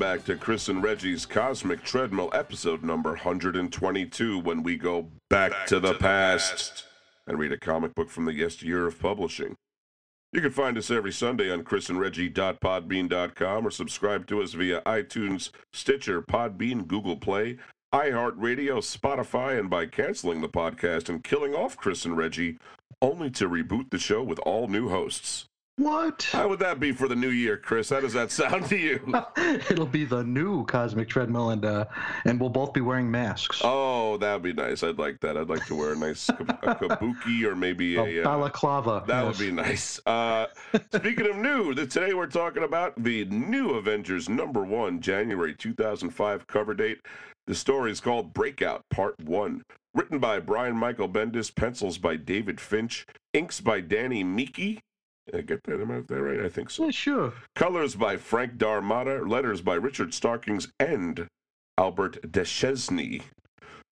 Back to Chris and Reggie's Cosmic Treadmill, episode number 122, when we go back, back to, the, to past, the past and read a comic book from the yesteryear of publishing. You can find us every Sunday on chrisandreggie.podbean.com or subscribe to us via iTunes, Stitcher, Podbean, Google Play, iHeartRadio, Spotify, and by canceling the podcast and killing off Chris and Reggie, only to reboot the show with all new hosts. What? How would that be for the new year, Chris? How does that sound to you? It'll be the new Cosmic Treadmill, and uh, and we'll both be wearing masks. Oh, that'd be nice. I'd like that. I'd like to wear a nice a kabuki or maybe a, a uh, balaclava. Uh, that yes. would be nice. Uh, speaking of new, today we're talking about the new Avengers number one, January 2005 cover date. The story is called Breakout Part One. Written by Brian Michael Bendis, pencils by David Finch, inks by Danny Miki, I get that? Am I that right? I think so. Yeah, sure. Colors by Frank D'Armata. Letters by Richard Starkings and Albert Deschesne.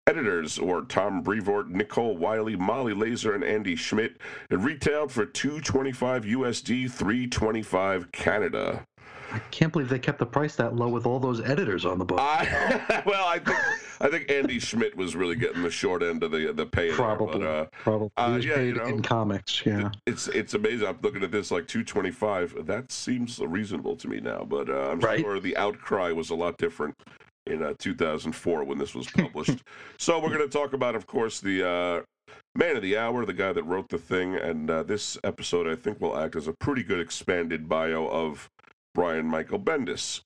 Editors were Tom Brevoort, Nicole Wiley, Molly Lazer, and Andy Schmidt. It retailed for 225 USD, 325 Canada. I can't believe they kept the price that low with all those editors on the book. I, well, I think I think Andy Schmidt was really getting the short end of the the pay. Probably, there, but, uh, probably. Uh, yeah, paid you know, in comics. Yeah, it's it's amazing. I'm looking at this like 225. That seems reasonable to me now, but uh, I'm right? sure the outcry was a lot different in uh, 2004 when this was published. so we're going to talk about, of course, the uh, man of the hour, the guy that wrote the thing, and uh, this episode I think will act as a pretty good expanded bio of Brian Michael Bendis,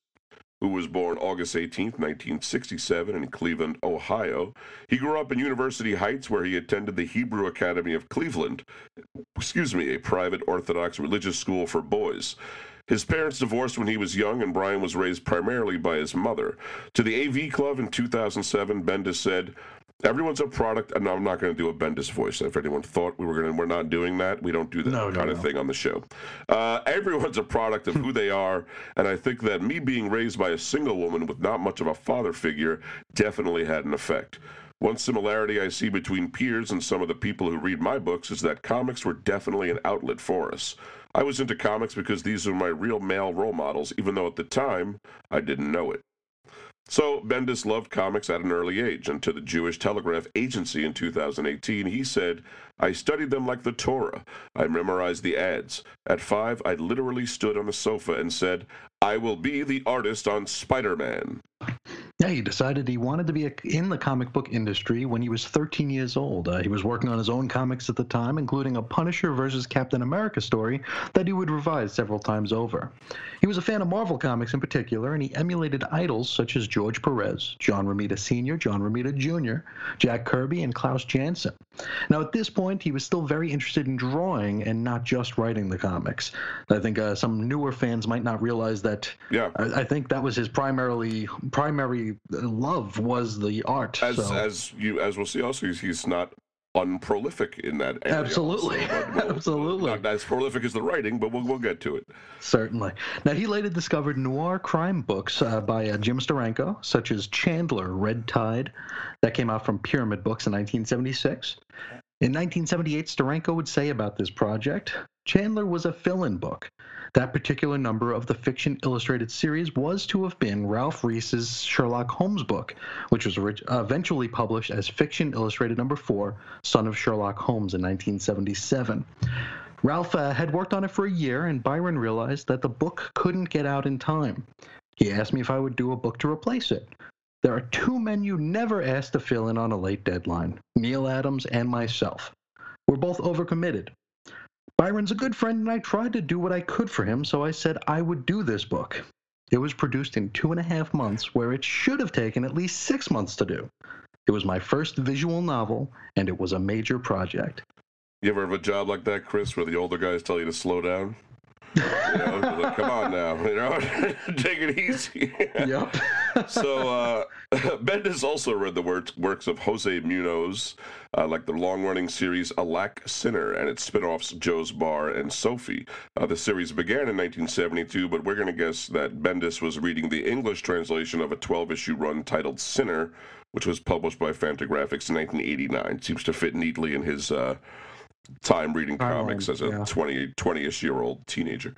who was born August 18, 1967, in Cleveland, Ohio. He grew up in University Heights, where he attended the Hebrew Academy of Cleveland, excuse me, a private Orthodox religious school for boys. His parents divorced when he was young, and Brian was raised primarily by his mother. To the AV Club in 2007, Bendis said, Everyone's a product, and I'm not going to do a Bendis voice. If anyone thought we were going to, we're not doing that. We don't do that no, kind no, of no. thing on the show. Uh, everyone's a product of who they are, and I think that me being raised by a single woman with not much of a father figure definitely had an effect. One similarity I see between peers and some of the people who read my books is that comics were definitely an outlet for us. I was into comics because these were my real male role models, even though at the time I didn't know it. So Bendis loved comics at an early age, and to the Jewish Telegraph Agency in 2018, he said, I studied them like the Torah. I memorized the ads. At five, I literally stood on the sofa and said, I will be the artist on Spider Man. Yeah, he decided he wanted to be in the comic book industry when he was 13 years old. Uh, he was working on his own comics at the time, including a Punisher versus Captain America story that he would revise several times over. He was a fan of Marvel comics in particular, and he emulated idols such as George Perez, John Romita Sr., John Romita Jr., Jack Kirby, and Klaus Janson. Now, at this point, he was still very interested in drawing and not just writing the comics. I think uh, some newer fans might not realize that. Yeah. I, I think that was his primarily primary love was the art. As so. as you as we'll see also, he's, he's not unprolific in that area. Absolutely, we'll, absolutely. Not as prolific as the writing, but we'll we'll get to it. Certainly. Now he later discovered noir crime books uh, by uh, Jim Steranko, such as Chandler, Red Tide, that came out from Pyramid Books in 1976. In 1978, Steranko would say about this project, Chandler was a fill-in book. That particular number of the Fiction Illustrated series was to have been Ralph Reese's Sherlock Holmes book, which was eventually published as Fiction Illustrated number 4, Son of Sherlock Holmes in 1977. Ralph uh, had worked on it for a year, and Byron realized that the book couldn't get out in time. He asked me if I would do a book to replace it. There are two men you never ask to fill in on a late deadline Neal Adams and myself. We're both overcommitted. Byron's a good friend, and I tried to do what I could for him, so I said I would do this book. It was produced in two and a half months, where it should have taken at least six months to do. It was my first visual novel, and it was a major project. You ever have a job like that, Chris, where the older guys tell you to slow down? You know, like, come on now, you know, take it easy. yep. so uh, Bendis also read the works, works of Jose Munoz, uh, like the long-running series Alack Sinner and its spin-offs Joe's Bar and Sophie. Uh, the series began in 1972, but we're going to guess that Bendis was reading the English translation of a 12-issue run titled Sinner, which was published by Fantagraphics in 1989. Seems to fit neatly in his uh, time reading comics as a yeah. 20, 20-ish year old teenager.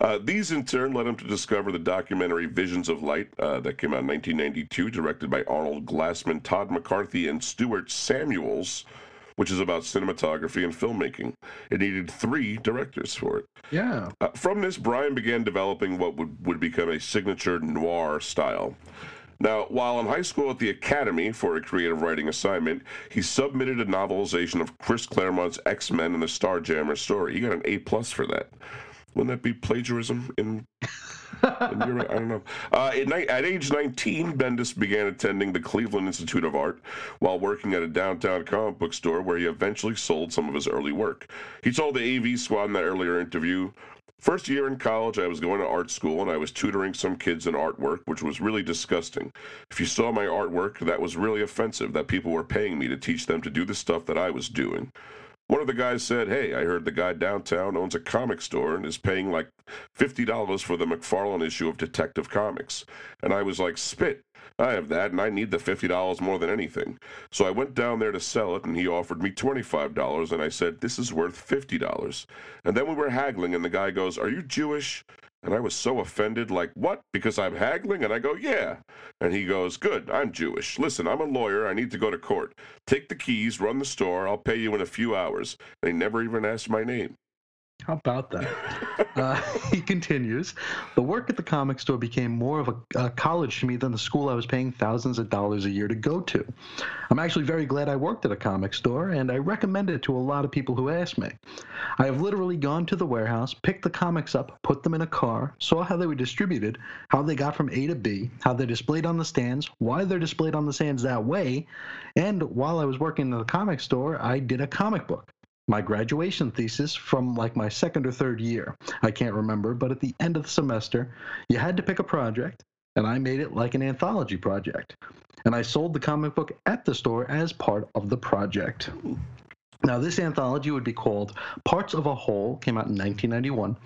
Uh, these, in turn, led him to discover the documentary Visions of Light uh, that came out in 1992, directed by Arnold Glassman, Todd McCarthy, and Stuart Samuels, which is about cinematography and filmmaking. It needed three directors for it. Yeah. Uh, from this, Brian began developing what would, would become a signature noir style. Now, while in high school at the Academy for a creative writing assignment, he submitted a novelization of Chris Claremont's X Men and the Starjammer story. He got an A plus for that. Wouldn't that be plagiarism in? I don't know. Uh, at age 19, Bendis began attending the Cleveland Institute of Art while working at a downtown comic book store where he eventually sold some of his early work. He told the AV Squad in that earlier interview, First year in college, I was going to art school and I was tutoring some kids in artwork, which was really disgusting. If you saw my artwork, that was really offensive that people were paying me to teach them to do the stuff that I was doing. One of the guys said, Hey, I heard the guy downtown owns a comic store and is paying like $50 for the McFarlane issue of Detective Comics. And I was like, Spit. I have that, and I need the $50 more than anything. So I went down there to sell it, and he offered me $25, and I said, This is worth $50. And then we were haggling, and the guy goes, Are you Jewish? And I was so offended, like, what? Because I'm haggling? And I go, yeah. And he goes, good, I'm Jewish. Listen, I'm a lawyer. I need to go to court. Take the keys, run the store. I'll pay you in a few hours. And he never even asked my name. How about that? uh, he continues The work at the comic store became more of a, a, college to me than the school I was paying thousands of dollars a year to go to. I'm actually very glad I worked at a comic store, and I recommend it to a lot of people who ask me. I have literally gone to the warehouse, picked the comics up, put them in a car, saw how they were distributed, how they got from A to B, how they're displayed on the stands, why they're displayed on the stands that way, and while I was working in the comic store, I did a comic book my graduation thesis from like my second or third year. I can't remember, but at the end of the semester, you had to pick a project, and I made it like an anthology project. And I sold the comic book at the store as part of the project. Now, this anthology would be called Parts of a Whole, came out in 1991,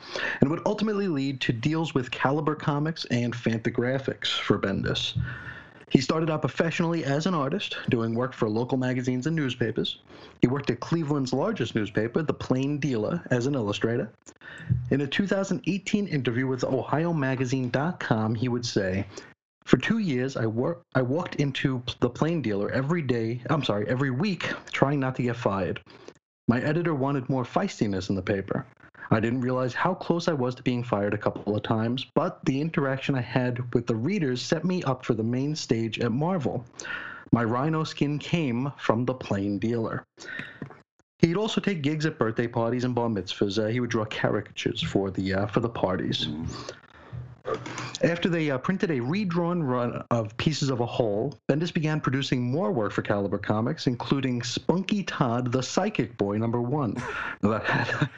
and would ultimately lead to deals with Caliber Comics and Fantagraphics for Bendis. He started out professionally as an artist, doing work for local magazines and newspapers. He worked at Cleveland's largest newspaper, The Plain Dealer, as an illustrator. In a 2018 interview with OhioMagazine.com, he would say, for two years, I, wor- I walked into the Plain Dealer every day, I'm sorry, every week, trying not to get fired. My editor wanted more feistiness in the paper. I didn't realize how close I was to being fired a couple of times, but the interaction I had with the readers set me up for the main stage at Marvel. My rhino skin came from the plain dealer. He'd also take gigs at birthday parties and bar mitzvahs. Uh, he would draw caricatures for the uh, for the parties. Mm. After they uh, printed a redrawn run of Pieces of a Whole, Bendis began producing more work for Caliber Comics, including Spunky Todd, the Psychic Boy, number one. That,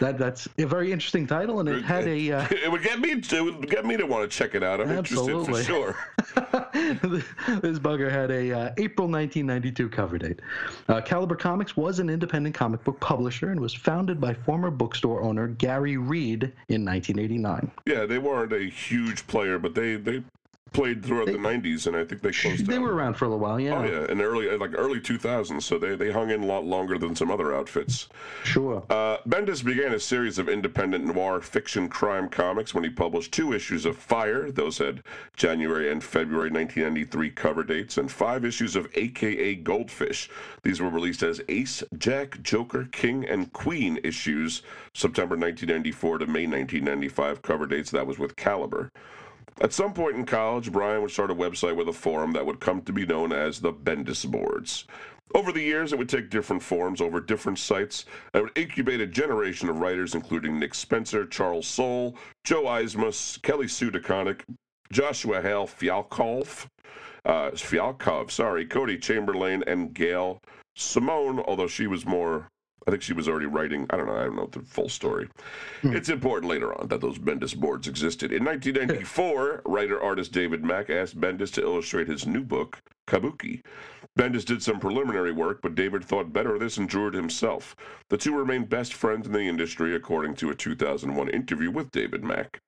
that that's a very interesting title, and it had a. Uh, it would get me. It would get me to want to check it out. I'm absolutely. interested for sure. this bugger had a uh, April 1992 cover date. Uh, Caliber Comics was an independent comic book publisher and was founded by former bookstore owner Gary Reed in 1989. Yeah, they weren't a huge player, but they they played throughout they, the 90s and i think they closed they down. were around for a little while yeah. Oh yeah in the early like early 2000s so they, they hung in a lot longer than some other outfits. Sure. Uh, bendis began a series of independent noir fiction crime comics when he published two issues of fire those had january and february 1993 cover dates and five issues of aka goldfish. These were released as ace jack joker king and queen issues september 1994 to may 1995 cover dates. That was with caliber at some point in college, Brian would start a website with a forum that would come to be known as the Bendis Boards. Over the years, it would take different forms over different sites and would incubate a generation of writers, including Nick Spencer, Charles Soule, Joe Eisma, Kelly Sue DeConnick, Joshua Hale Fialkov, uh, Fialkov, sorry, Cody Chamberlain, and Gail Simone, although she was more I think she was already writing. I don't know. I don't know the full story. Hmm. It's important later on that those Bendis boards existed. In 1994, writer artist David Mack asked Bendis to illustrate his new book, Kabuki. Bendis did some preliminary work, but David thought better of this and drew it himself. The two remained best friends in the industry, according to a 2001 interview with David Mack.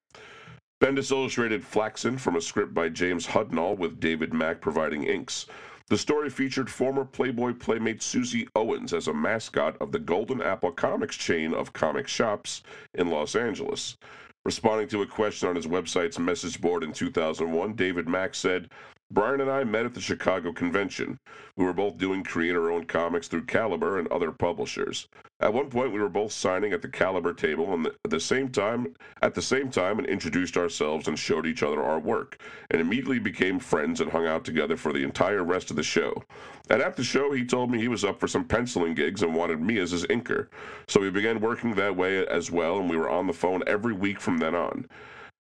Bendis illustrated Flaxen from a script by James Hudnall, with David Mack providing inks. The story featured former Playboy playmate Susie Owens as a mascot of the Golden Apple Comics chain of comic shops in Los Angeles. Responding to a question on his website's message board in 2001, David Mack said, Brian and I met at the Chicago convention. We were both doing creator owned comics through Caliber and other publishers. At one point we were both signing at the Caliber table and at the same time at the same time and introduced ourselves and showed each other our work and immediately became friends and hung out together for the entire rest of the show. And at the show he told me he was up for some penciling gigs and wanted me as his inker. So we began working that way as well and we were on the phone every week from then on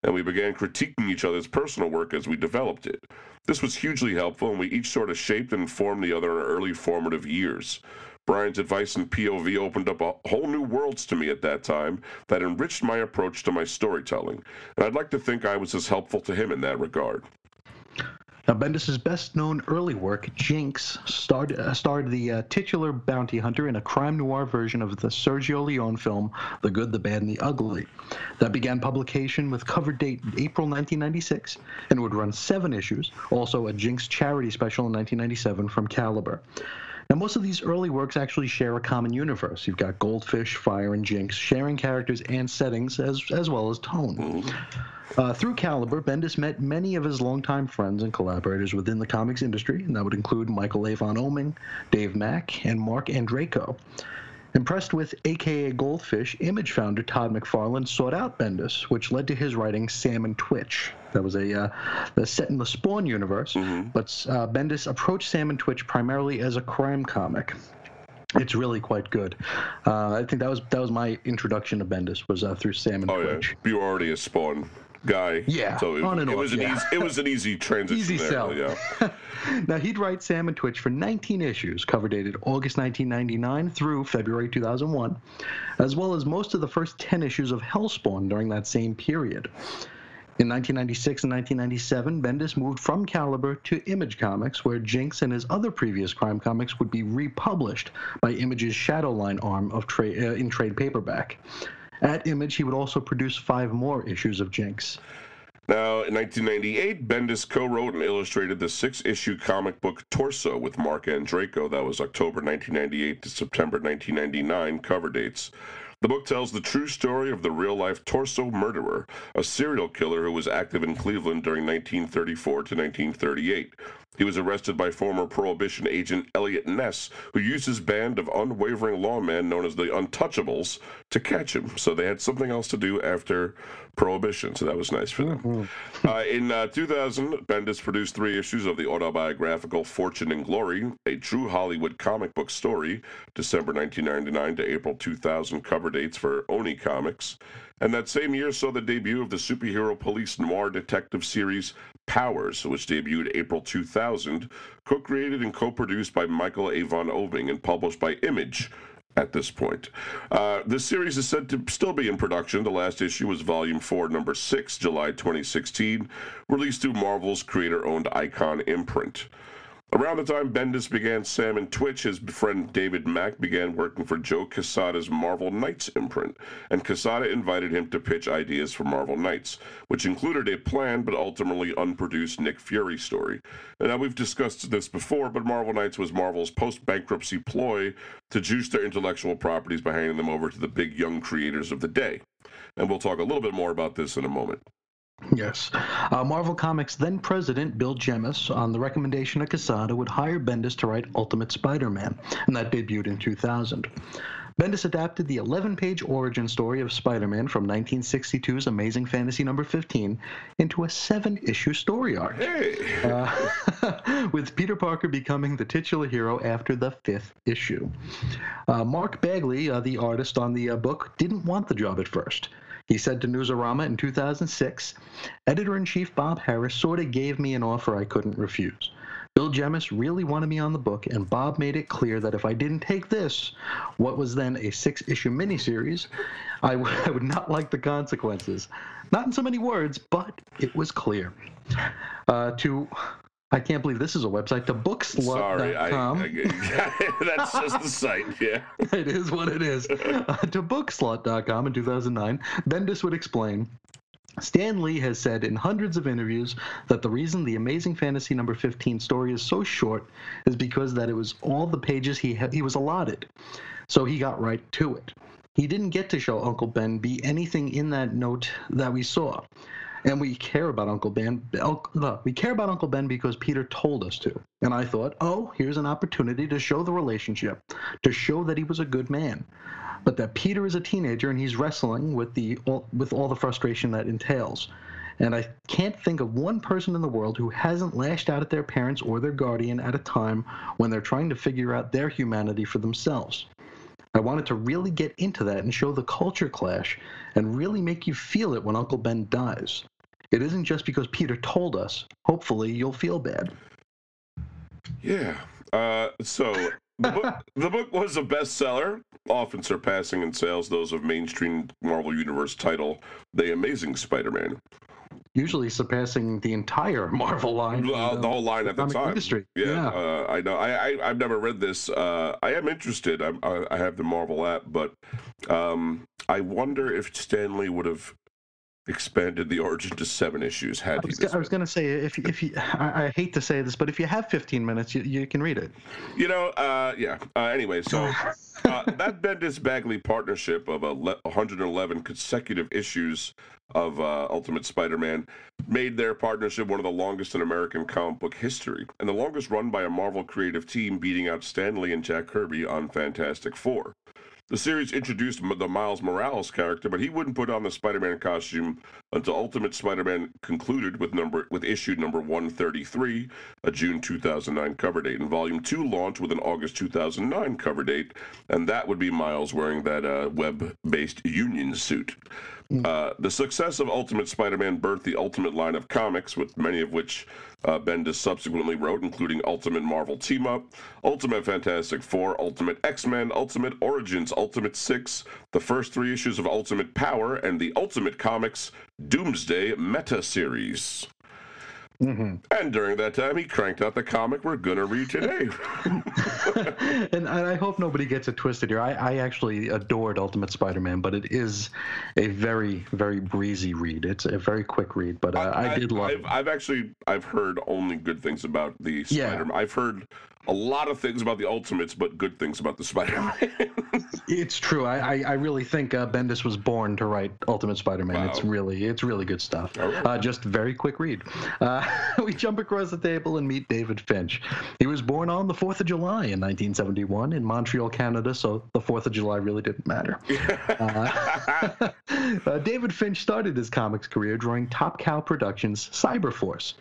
and we began critiquing each other's personal work as we developed it. This was hugely helpful, and we each sort of shaped and informed the other in our early formative years. Brian's advice and POV opened up a whole new worlds to me at that time that enriched my approach to my storytelling, and I'd like to think I was as helpful to him in that regard. Now, Bendis's best-known early work, Jinx, starred, uh, starred the uh, titular bounty hunter in a crime noir version of the Sergio Leone film The Good, the Bad, and the Ugly. That began publication with cover date April 1996 and would run seven issues, also a Jinx charity special in 1997 from Caliber. Now, most of these early works actually share a common universe. You've got Goldfish, Fire, and Jinx sharing characters and settings as, as well as tone. Mm-hmm. Uh, through Caliber, Bendis met many of his longtime friends and collaborators within the comics industry, and that would include Michael Avon Oeming, Dave Mack, and Marc Andreyko. Impressed with AKA Goldfish, Image founder Todd McFarlane sought out Bendis, which led to his writing Sam and Twitch. That was a uh, set in the Spawn universe, mm-hmm. but uh, Bendis approached Sam and Twitch primarily as a crime comic. It's really quite good. Uh, I think that was that was my introduction to Bendis was uh, through Sam and oh, Twitch. Yeah. You were already a Spawn guy. Yeah, so it, on and it off, was an yeah. easy it was an easy transition. easy there, sell. Yeah. now he'd write Sam and Twitch for 19 issues, cover dated August 1999 through February 2001, as well as most of the first 10 issues of Hellspawn during that same period. In 1996 and 1997, Bendis moved from Caliber to Image Comics, where Jinx and his other previous crime comics would be republished by Image's Shadowline arm of tra- uh, in trade paperback. At Image, he would also produce five more issues of Jinx. Now, in 1998, Bendis co wrote and illustrated the six issue comic book Torso with Marc Andreyko. That was October 1998 to September 1999 cover dates. The book tells the true story of the real life torso murderer, a serial killer who was active in Cleveland during 1934 to 1938. He was arrested by former Prohibition agent Eliot Ness, who used his band of unwavering lawmen known as the Untouchables to catch him. So they had something else to do after Prohibition. So that was nice for them. Mm-hmm. uh, in uh, 2000, Bendis produced three issues of the autobiographical Fortune and Glory, a true Hollywood comic book story, December 1999 to April 2000 cover dates for Oni Comics. And that same year saw the debut of the superhero police noir detective series Powers, which debuted April 2000, co created and co produced by Michael Avon Oeming and published by Image at this point. Uh, this series is said to still be in production. The last issue was Volume 4, Number 6, July 2016, released through Marvel's creator owned Icon imprint. Around the time Bendis began Sam and Twitch, his friend David Mack began working for Joe Quesada's Marvel Knights imprint, and Quesada invited him to pitch ideas for Marvel Knights, which included a planned but ultimately unproduced Nick Fury story. And now we've discussed this before, but Marvel Knights was Marvel's post-bankruptcy ploy to juice their intellectual properties by handing them over to the big young creators of the day. And we'll talk a little bit more about this in a moment. Yes. Uh, Marvel Comics then president Bill Jemas, on the recommendation of Quesada, would hire Bendis to write Ultimate Spider Man, and that debuted in 2000. Bendis adapted the 11 page origin story of Spider Man from 1962's Amazing Fantasy number 15 into a seven issue story arc. Hey. Uh, with Peter Parker becoming the titular hero after the fifth issue. Uh, Mark Bagley, uh, the artist on the uh, book, didn't want the job at first. He said to Newsarama in 2006, Editor in chief Bob Harras sort of gave me an offer I couldn't refuse. Bill Jemas really wanted me on the book, and Bob made it clear that if I didn't take this, what was then a six issue miniseries, I, w- I would not like the consequences. Not in so many words, but it was clear. Uh, to I can't believe this is a website, thebookslut.com. Sorry, I, I, that's just the site, yeah. it is what it is. Uh, to bookslut.com in 2009, Bendis would explain Stan Lee has said in hundreds of interviews that the reason the Amazing Fantasy number 15 story is so short is because that it was all the pages he ha- he was allotted. So he got right to it. he didn't get to show Uncle Ben be anything in that note that we saw. And we care about Uncle Ben. We care about Uncle Ben because Peter told us to. And I thought, oh, here's an opportunity to show the relationship, to show that he was a good man, but that Peter is a teenager and he's wrestling with the with all the frustration that entails. And I can't think of one person in the world who hasn't lashed out at their parents or their guardian at a time when they're trying to figure out their humanity for themselves. I wanted to really get into that and show the culture clash and really make you feel it when Uncle Ben dies. It isn't just because Peter told us. Hopefully, you'll feel bad. Yeah. Uh, so the book, the book was a bestseller, often surpassing in sales those of mainstream Marvel Universe title The Amazing Spider-Man usually surpassing the entire Marvel line. Uh, the whole line at the time. Industry. Yeah, yeah. Uh, I know. I, I have never read this. Uh, I am interested. I'm, I, I have the Marvel app, but um, I wonder if Stan Lee would have expanded the origin to seven issues had I was, I was going to say if if you I, I, hate to say this but if you have 15 minutes you, you can read it. You know uh, yeah uh, anyway so uh, that bendis bagley partnership of a 111 consecutive issues of uh, ultimate spider-man made their partnership one of the longest in american comic book history and the longest run by a marvel creative team beating out stan lee and jack kirby on fantastic four the series introduced the Miles Morales character, but he wouldn't put on the Spider-Man costume until Ultimate Spider-Man concluded with number with issue number 133, a June 2009 cover date, and Volume 2 launched with an August 2009 cover date, and that would be Miles wearing that uh, web-based Union suit. Mm. Uh, the success of Ultimate Spider-Man birthed the Ultimate line of comics, with many of which uh, Bendis subsequently wrote, including Ultimate Marvel Team Up, Ultimate Fantastic Four, Ultimate X Men, Ultimate Origins, Ultimate Six, the first three issues of Ultimate Power, and the Ultimate Comics Doomsday Meta Series. Mm-hmm. And during that time, he cranked out the comic we're going to read today. and I hope nobody gets it twisted here. I, I actually adored Ultimate Spider Man, but it is a very, very breezy read. It's a very quick read, but uh, I, I, did love I've, it. I've actually I've heard only good things about the Spider Man. I've heard a lot of things about the Ultimates, but good things about the Spider-Man. it's true. I, I, I, really think uh, Bendis was born to write Ultimate Spider-Man. Wow. It's really it's really good stuff. Right. Uh, just very quick read. Uh, we jump across the table and meet David Finch. He was born on the 4th of July in 1971 in Montreal, Canada, so the 4th of July really didn't matter. Uh, uh, David Finch started his comics career drawing Top Cow Productions' Cyberforce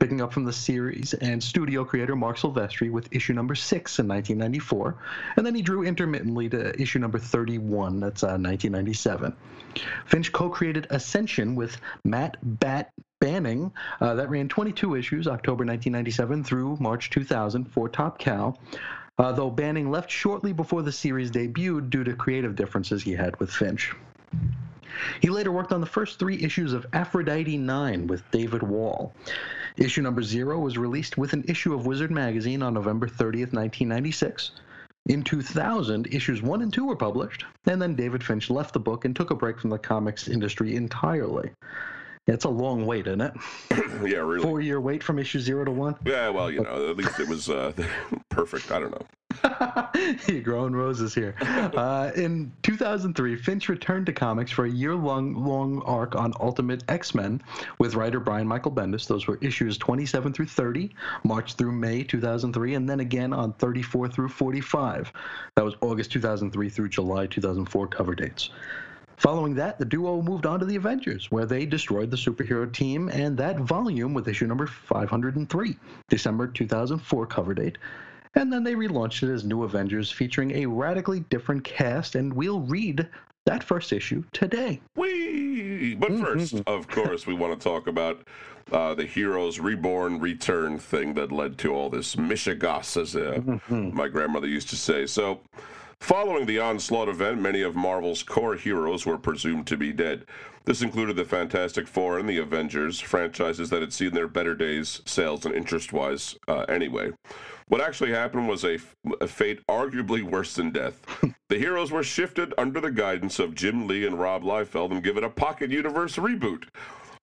picking up from the series and studio creator Marc Silvestri with issue number six in 1994, and then he drew intermittently to issue number 31, that's uh, 1997. Finch co created Ascension with Matt Bat Banning. Uh, that ran 22 issues, October 1997 through March 2000 for Top Cow. Uh, though Banning left shortly before the series debuted due to creative differences he had with Finch. He later worked on the first three issues of Aphrodite 9 with David Wohl. Issue number zero was released with an issue of Wizard magazine on November 30th, 1996. In 2000, issues one and two were published, and then David Finch left the book and took a break from the comics industry entirely. It's a long wait, isn't it? yeah, really. Four year wait from issue zero to one. Yeah, well, you know, at least it was uh, perfect. I don't know. You're growing roses here. Uh, in 2003, Finch returned to comics for a year-long long arc on Ultimate X-Men with writer Brian Michael Bendis. Those were issues 27 through 30, March through May 2003, and then again on 34 through 45. That was August 2003 through July 2004 cover dates. Following that, the duo moved on to the Avengers, where they destroyed the superhero team, and that volume with issue number 503, December 2004 cover date. And then they relaunched it as New Avengers, featuring a radically different cast, and we'll read that first issue today. Whee! But 1st mm-hmm. of course, we want to talk about uh, the Heroes Reborn Return thing that led to all this Mishegas, as uh, mm-hmm. my grandmother used to say. So, Following the Onslaught event, many of Marvel's core heroes were presumed to be dead. This included the Fantastic Four and the Avengers, franchises that had seen their better days, sales and interest wise, uh, anyway. What actually happened was a, a fate arguably worse than death. the heroes were shifted under the guidance of Jim Lee and Rob Liefeld and given a Pocket Universe reboot.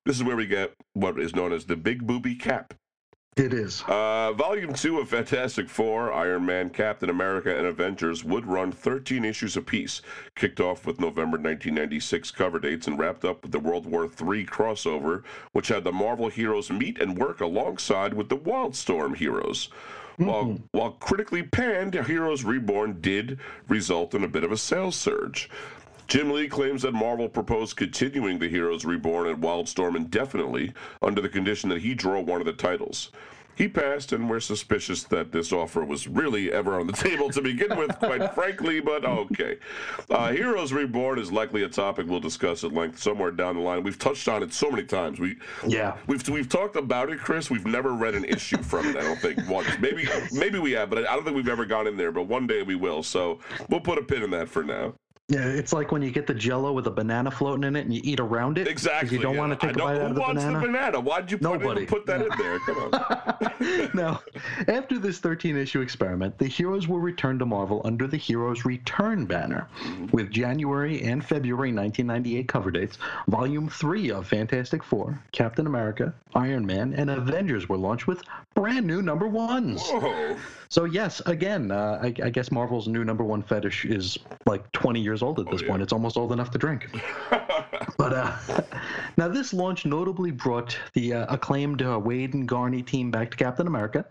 This is where we get what is known as the Big Booby Cap. It is. Uh, volume two of Fantastic Four, Iron Man, Captain America, and Avengers would run 13 issues apiece, kicked off with November 1996 cover dates and wrapped up with the World War III crossover, which had the Marvel heroes meet and work alongside with the Wildstorm heroes. Mm-hmm. While, while critically panned, Heroes Reborn did result in a bit of a sales surge. Jim Lee claims that Marvel proposed continuing the Heroes Reborn and Wildstorm indefinitely under the condition that he draw one of the titles. He passed, and we're suspicious that this offer was really ever on the table to begin with, quite frankly, but okay. Uh, Heroes Reborn is likely a topic we'll discuss at length somewhere down the line. We've touched on it so many times. We yeah we've we've talked about it, Chris. We've never read an issue from it. I don't think once. Maybe maybe we have, but I don't think we've ever gone in there. But one day we will. So we'll put a pin in that for now. Yeah, it's like when you get the Jello with a banana floating in it and you eat around it. Exactly. You don't yeah. want to take a bite out of the banana. Who wants the banana? Why'd you put, Nobody. put that in there? Come on. now, after this 13-issue experiment, the heroes were returned to Marvel under the Heroes Return banner, mm-hmm. with January and February 1998 cover dates. Volume three of Fantastic Four, Captain America, Iron Man, and Avengers were launched with brand new number ones. Whoa. So yes, again, uh, I, I guess Marvel's new number one fetish is like 20 years old at this oh, yeah. point. It's almost old enough to drink. but uh, now this launch notably brought the uh, acclaimed uh, Waid and Garney team back to Captain America,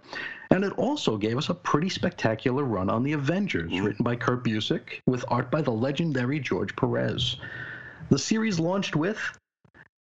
and it also gave us a pretty spectacular run on the Avengers, mm. written by Kurt Busiek with art by the legendary George Perez. The series launched with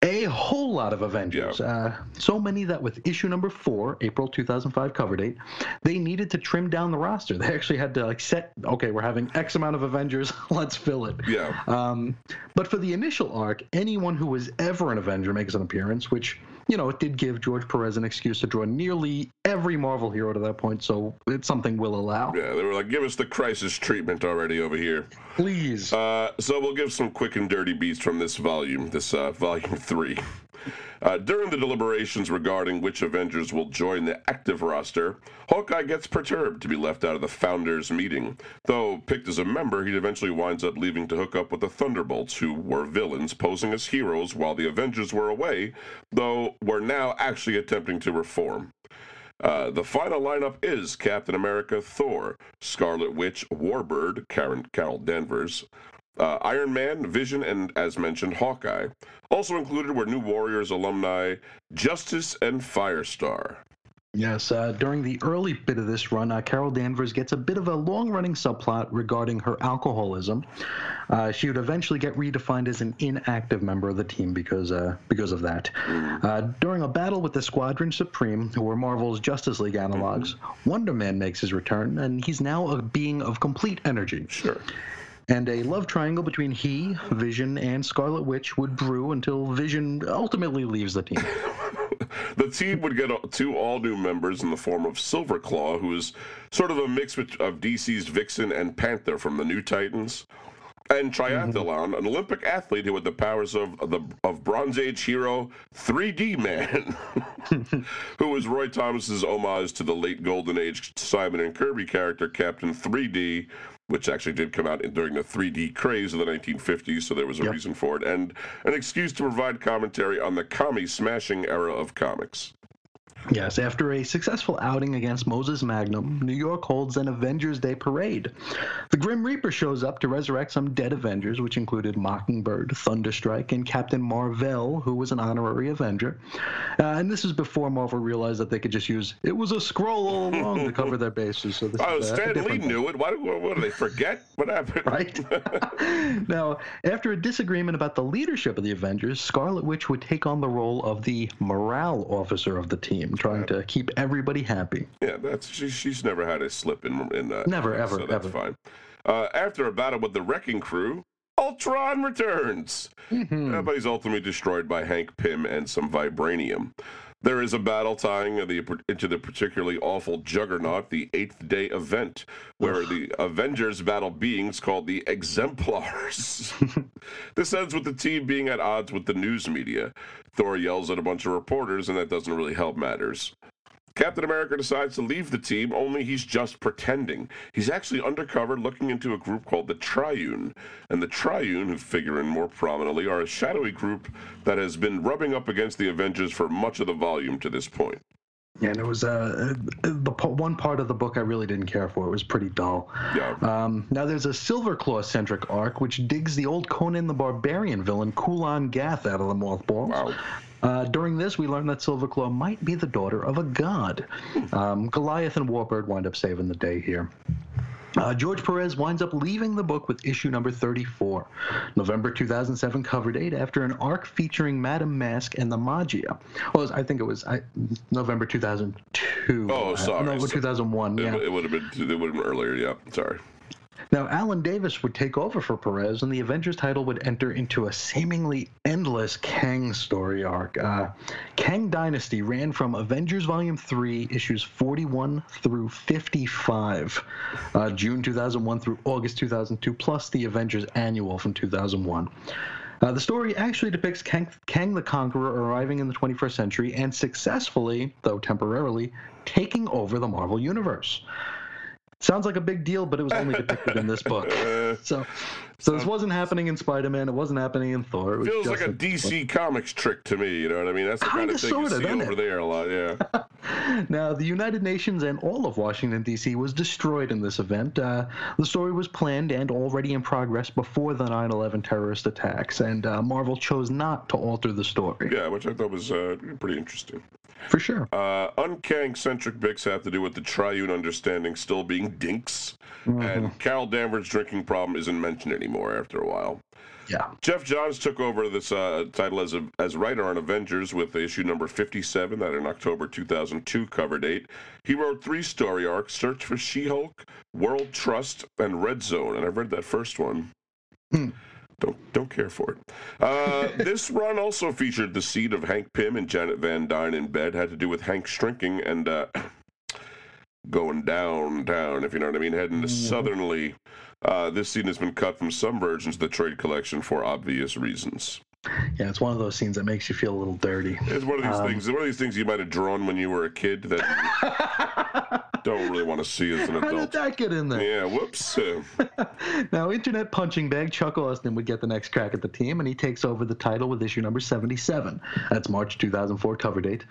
a whole lot of Avengers. Yeah. Uh, so many that with issue number four, April 2005 cover date, they needed to trim down the roster. They actually had to like set, okay, we're having X amount of Avengers, let's fill it. Yeah. Um, but for the initial arc, anyone who was ever an Avenger makes an appearance, which you know, it did give George Perez an excuse to draw nearly every Marvel hero to that point, so it's something we'll allow. Yeah, they were like, give us the crisis treatment already over here. Please. Uh, so we'll give some quick and dirty beats from this volume, this uh, volume three. Uh, during the deliberations regarding which Avengers will join the active roster, Hawkeye gets perturbed to be left out of the Founders meeting. Though picked as a member, he eventually winds up leaving to hook up with the Thunderbolts, who were villains posing as heroes while the Avengers were away, though were now actually attempting to reform. Uh, the final lineup is Captain America, Thor, Scarlet Witch, Warbird, Karen, Carol Danvers, uh, Iron Man, Vision, and as mentioned, Hawkeye. Also included were New Warriors alumni Justice and Firestar. Yes, uh, during the early bit of this run, uh, Carol Danvers gets a bit of a long running subplot regarding her alcoholism. Uh, she would eventually get redefined as an inactive member of the team because, uh, because of that. Mm-hmm. Uh, during a battle with the Squadron Supreme, who were Marvel's Justice League analogs, mm-hmm. Wonder Man makes his return, and he's now a being of complete energy. Sure and a love triangle between he, Vision, and Scarlet Witch would brew until Vision ultimately leaves the team. the team would get two all new members in the form of Silver Claw, who is sort of a mix of DC's Vixen and Panther from the New Titans. And Triathlon, mm-hmm. an Olympic athlete who had the powers of the of Bronze Age hero 3D Man, who was Roy Thomas's homage to the late Golden Age Simon and Kirby character Captain 3D, which actually did come out in, during the 3D craze of the 1950s, so there was a yep. reason for it, and an excuse to provide commentary on the commie smashing era of comics. Yes, after a successful outing against Moses Magnum, New York holds an Avengers Day parade. The Grim Reaper shows up to resurrect some dead Avengers, which included Mockingbird, Thunderstrike, and Captain Mar-Vell, who was an honorary Avenger. Uh, and this is before Marvel realized that they could just use it was a scroll all along to cover their bases. So this oh, is, uh, Stan Lee knew it. What, what, what, did they forget? What happened? Right. now, after a disagreement about the leadership of the Avengers, Scarlet Witch would take on the role of the morale officer of the team trying to keep everybody happy. Yeah, that's she, she's never had a slip in in that. Never, ever, so that's ever. fine. Uh, after a battle with the Wrecking Crew, Ultron returns, mm-hmm. uh, but he's ultimately destroyed by Hank Pym and some vibranium. There is a battle tying the, into the particularly awful Juggernaut, the Eighth Day event, where the Avengers battle beings called the Exemplars. this ends with the team being at odds with the news media. Thor yells at a bunch of reporters, and that doesn't really help matters. Captain America decides to leave the team, only he's just pretending. He's actually undercover looking into a group called the Triune. And the Triune, who figure in more prominently, are a shadowy group that has been rubbing up against the Avengers for much of the volume to this point. Yeah, and it was uh, the one part of the book I really didn't care for. It was pretty dull. Yeah. Um, now there's a Silverclaw centric arc which digs the old Conan the Barbarian villain Kulan Gath out of the mothballs. Wow. Uh, during this, we learn that Silverclaw might be the daughter of a god. Um, Goliath and Warbird wind up saving the day here. Uh, George Perez winds up leaving the book with issue number 34, November 2007 cover date, after an arc featuring Madame Mask and the Maggia. Well, I think it was I, November 2002. Oh, sorry. Uh, November 2001. It, yeah. it would have been. It would have been earlier. Yeah. Sorry. Now, Alan Davis would take over for Perez, and the Avengers title would enter into a seemingly endless Kang story arc. Uh, Kang Dynasty ran from Avengers Volume 3, issues 41 through 55, uh, June 2001 through August 2002, plus the Avengers Annual from 2001. Uh, the story actually depicts Kang, Kang the Conqueror arriving in the 21st century and successfully, though temporarily, taking over the Marvel Universe. Sounds like a big deal, but it was only depicted in this book. So, so this wasn't happening in Spider-Man. It wasn't happening in Thor. It feels like a, a DC book. Comics trick to me. You know what I mean? That's the kind of thing sorta, you see over it? there a lot. Yeah. now, the United Nations and all of Washington D.C. was destroyed in this event. Uh, the story was planned and already in progress before the 9/11 terrorist attacks, and uh, Marvel chose not to alter the story. Yeah, which I thought was uh, pretty interesting. For sure. Uh, Unkang centric bits have to do with the triune understanding still being dinks, mm-hmm. and Carol Danvers' drinking problem isn't mentioned anymore after a while. Yeah. Geoff Johns took over this uh, title as a, as writer on Avengers with issue number 57, that in October 2002 cover date. He wrote three story arcs Search for She Hulk, World Trust, and Red Zone. And I've read that first one. Hmm don't don't care for it. Uh, this run also featured the seed of Hank Pym and Janet Van Dyne in bed. Had to do with Hank shrinking and uh, going down, down. If you know what I mean, heading to mm-hmm. southerly. Uh, this scene has been cut from some versions of the trade collection for obvious reasons. Yeah, it's one of those scenes that makes you feel a little dirty. It's one of these um, things. One of these things you might have drawn when you were a kid that don't really want to see as an adult. How did that get in there? Yeah, whoops. now, Internet punching bag Chuck Austen would get the next crack at the team, and he takes over the title with issue number 77. That's March 2004 cover date.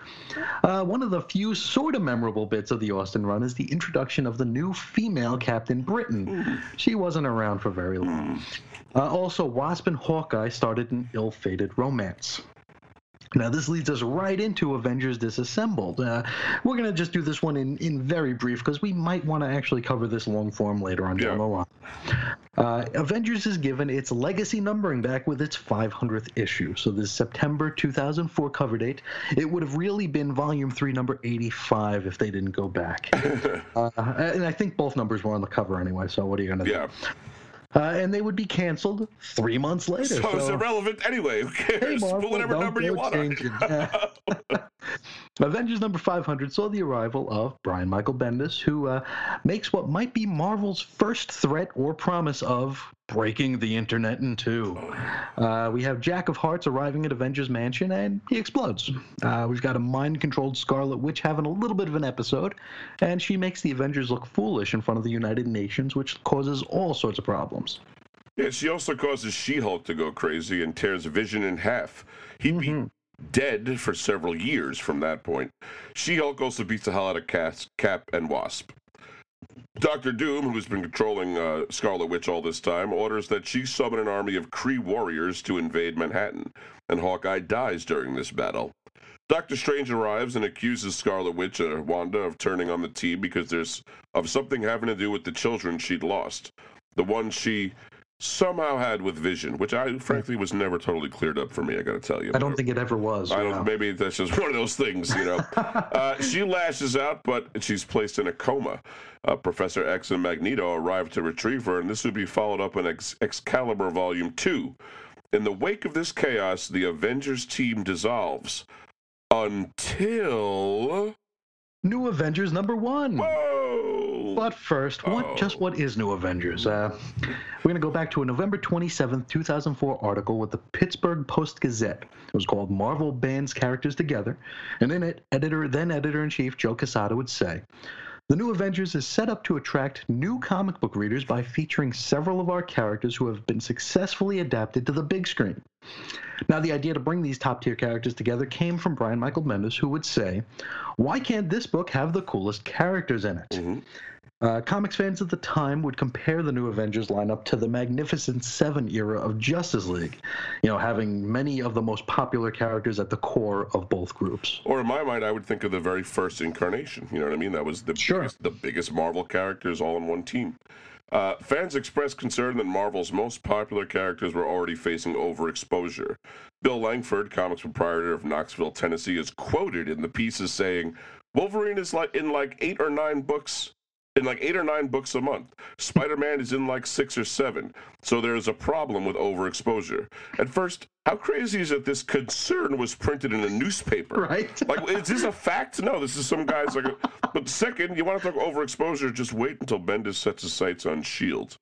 Uh, one of the few sort of memorable bits of the Austen run is the introduction of the new female Captain Britain. Mm. She wasn't around for very long. Mm. Uh, also, Wasp and Hawkeye started an ill fated romance. Now, this leads us right into Avengers Disassembled. Uh, we're going to just do this one in, in very brief because we might want to actually cover this long form later on down the line. Uh, Avengers is given its legacy numbering back with its 500th issue. So, this September 2004 cover date, it would have really been volume 3, number 85 if they didn't go back. uh, and I think both numbers were on the cover anyway, so what are you going to yeah. do? Uh, and they would be canceled three months later. So, so it's irrelevant anyway. Who cares? Hey, Marvel, whatever number you want. Avengers number 500 saw the arrival of Brian Michael Bendis, who uh, makes what might be Marvel's first threat or promise of breaking the internet in two. Uh, we have Jack of Hearts arriving at Avengers Mansion, and he explodes. Uh, we've got a mind-controlled Scarlet Witch having a little bit of an episode, and she makes the Avengers look foolish in front of the United Nations, which causes all sorts of problems. Yeah, she also causes She-Hulk to go crazy and tears Vision in half. He'd mm-hmm. be dead for several years from that point. She-Hulk also beats the hell out of Cap and Wasp. Doctor Doom, who's been controlling uh, Scarlet Witch all this time, orders that she summon an army of Kree warriors to invade Manhattan, and Hawkeye dies during this battle. Doctor Strange arrives and accuses Scarlet Witch, uh, Wanda, of turning on the team because there's of something having to do with the children she'd lost, the ones she somehow had with Vision, which I frankly was never totally cleared up for me. I got to tell you. I don't think it ever was. I don't. Maybe that's just one of those things, you know. uh, she lashes out, but she's placed in a coma. Uh, Professor X and Magneto arrive to retrieve her, and this would be followed up in Ex- Excalibur Volume Two. In the wake of this chaos, the Avengers team dissolves until New Avengers number one. Whoa! But first, what oh. just what is New Avengers? Uh, we're going to go back to a November 27, 2004 article with the Pittsburgh Post Gazette. It was called Marvel Bands Characters Together. And in it, editor, then editor in chief Joe Quesada would say, The New Avengers is set up to attract new comic book readers by featuring several of our characters who have been successfully adapted to the big screen. Now, the idea to bring these top tier characters together came from Brian Michael Bendis, who would say, Why can't this book have the coolest characters in it? Mm-hmm. Uh, comics fans at the time would compare the new Avengers lineup to the Magnificent Seven era of Justice League, you know, having many of the most popular characters at the core of both groups. Or in my mind, I would think of the very first incarnation. You know what I mean? That was the sure. biggest, the biggest Marvel characters all in one team. Uh, fans expressed concern that Marvel's most popular characters were already facing overexposure. Bill Langford, comics proprietor of Knoxville, Tennessee, is quoted in the pieces saying, Wolverine is like in like eight or nine books in like eight or nine books a month. Spider Man is in like six or seven. So there's a problem with overexposure. At first, how crazy is it this concern was printed in a newspaper? Right. Like, is this a fact? No, this is some guy's like. But second, you want to talk overexposure? Just wait until Bendis sets his sights on Shield.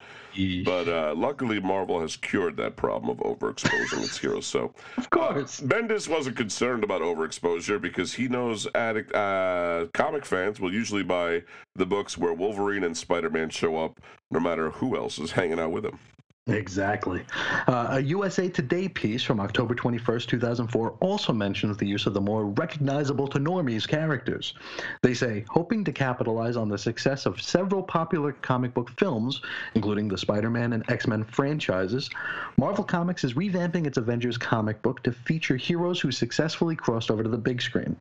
But uh, luckily, Marvel has cured that problem of overexposing its heroes. So, of course, uh, Bendis wasn't concerned about overexposure because he knows addict uh, comic fans will usually buy the books where Wolverine and Spider-Man show up, no matter who else is hanging out with them. Exactly. Uh, a USA Today piece from October 21st, 2004 also mentions the use of the more recognizable to normies characters. They say, hoping to capitalize on the success of several popular comic book films, including the Spider Man and X Men franchises, Marvel Comics is revamping its Avengers comic book to feature heroes who successfully crossed over to the big screen.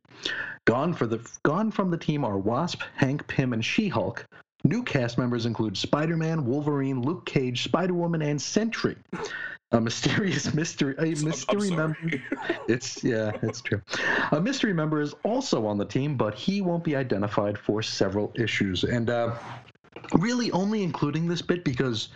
Gone, for the, gone from the team are Wasp, Hank Pym, and She Hulk, New cast members include Spider Man, Wolverine, Luke Cage, Spider Woman, and Sentry. A mysterious mystery, a mystery member. It's yeah, it's true. A mystery member is also on the team, but he won't be identified for several issues. And uh, really, only including this bit because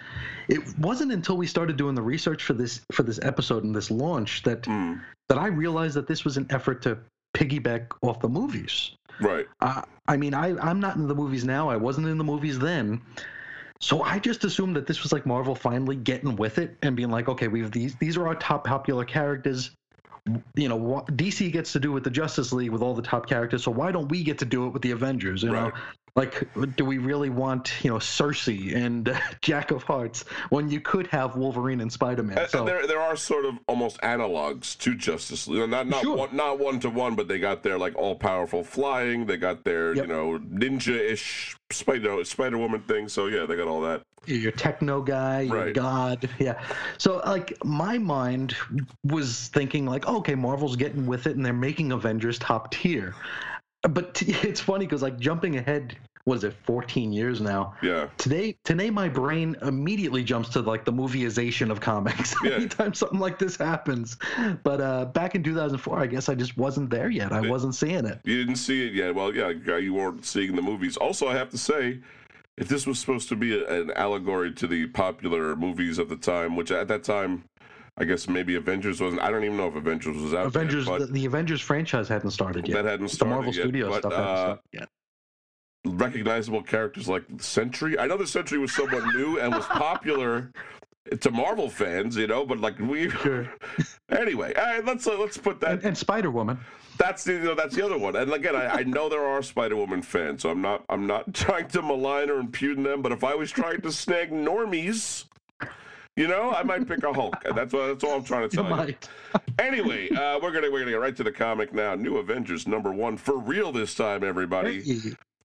it wasn't until we started doing the research for this for this episode and this launch that mm. that I realized that this was an effort to piggyback off the movies. Right. Uh, I mean, I I'm not in the movies now. I wasn't in the movies then. So I just assumed that this was like Marvel finally getting with it and being like, okay, we have these these are our top popular characters. You know, DC gets to do with the Justice League with all the top characters, so why don't we get to do it with the Avengers? You right. know, like do we really want you know Sersi and uh, Jack of Hearts when you could have Wolverine and Spider Man? So there there are sort of almost analogs to Justice League, not not sure. one, not one to one, but they got their like all powerful flying, they got their yep. you know ninja ish Spider Spider Woman thing. So yeah, they got all that. Your techno guy, your right. god, yeah. So like my mind was thinking like, okay, Marvel's getting with it, and they're making Avengers top tier but it's funny because like jumping ahead was it 14 years now? Yeah. Today today my brain immediately jumps to like the movieization of comics yeah. anytime something like this happens. But uh back in 2004 i guess i just wasn't there yet. I wasn't seeing it. You didn't see it yet. Well yeah you weren't seeing the movies. Also i have to say if this was supposed to be a, an allegory to the popular movies of the time which at that time I guess maybe Avengers wasn't. I don't even know if Avengers was out. Avengers, yet, the, the, Avengers franchise hadn't started yet. That hadn't started. The Marvel yet, Studios but, stuff hadn't uh, started yet. Recognizable characters like Sentry. I know the Sentry was somewhat new and was popular to Marvel fans, you know, but like we. Sure. anyway, all right, let's uh, let's put that. And, and Spider Woman. That's the you know, that's the other one. And again, I, I know there are Spider Woman fans, so I'm not I'm not trying to malign or impugn them. But if I was trying to snag normies you know, I might pick a Hulk. That's what, that's all I'm trying to tell you. you. anyway, uh, we're gonna we're gonna get right to the comic now. New Avengers number one for real this time, everybody.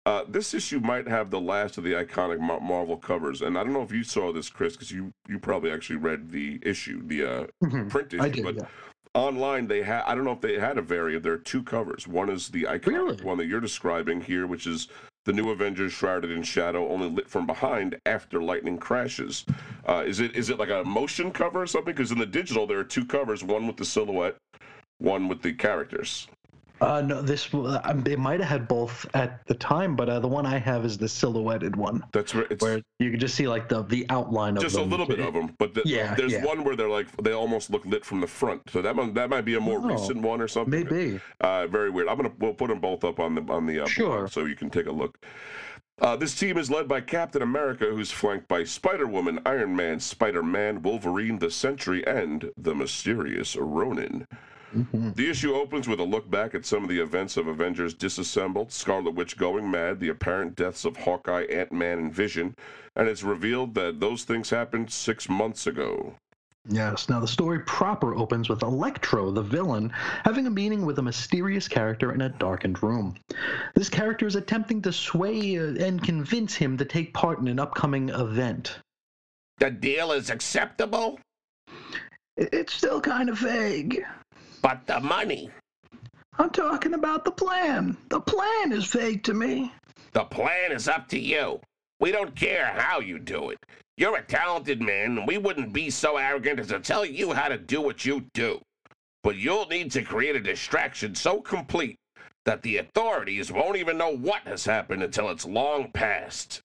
Uh, this issue might have the last of the iconic Marvel covers, and I don't know if you saw this, Chris, because you you probably actually read the issue, the uh, mm-hmm. print issue, did, but. Yeah. Online, they had, I don't know if they had a variant. There are two covers. One is the iconic really? one that you're describing here, which is the new Avengers shrouded in shadow, only lit from behind after lightning crashes. Uh, is it is it like a motion cover or something? Because in the digital there are two covers, one with the silhouette, one with the characters. Uh, no, this uh, they might have had both at the time, but uh, the one I have is the silhouetted one. That's right. Where you can just see like the the outline of just them. a little bit of them, but the, yeah, there's yeah. one where they're like they almost look lit from the front. So that might, that might be a more oh, recent one or something. Maybe. Uh, very weird. I'm gonna we'll put them both up on the on the uh, sure. so you can take a look. Uh, this team is led by Captain America, who's flanked by Spider Woman, Iron Man, Spider Man, Wolverine, the Sentry, and the mysterious Ronin. Mm-hmm. The issue opens with a look back at some of the events of Avengers Disassembled, Scarlet Witch going mad, the apparent deaths of Hawkeye, Ant Man, and Vision, and it's revealed that those things happened six months ago. Yes. Now, the story proper opens with Electro, the villain, having a meeting with a mysterious character in a darkened room. This character is attempting to sway uh, and convince him to take part in an upcoming event. The deal is acceptable? It's still kind of vague. But the money. I'm talking about the plan. The plan is vague to me. The plan is up to you. We don't care how you do it. You're a talented man, and we wouldn't be so arrogant as to tell you how to do what you do. But you'll need to create a distraction so complete that the authorities won't even know what has happened until it's long past.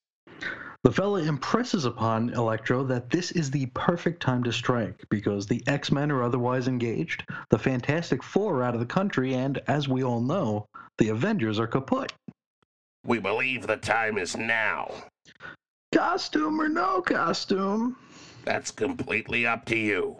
The fella impresses upon Electro that this is the perfect time to strike because the X Men are otherwise engaged, the Fantastic Four are out of the country, and as we all know, the Avengers are kaput. We believe the time is now. Costume or no costume? That's completely up to you.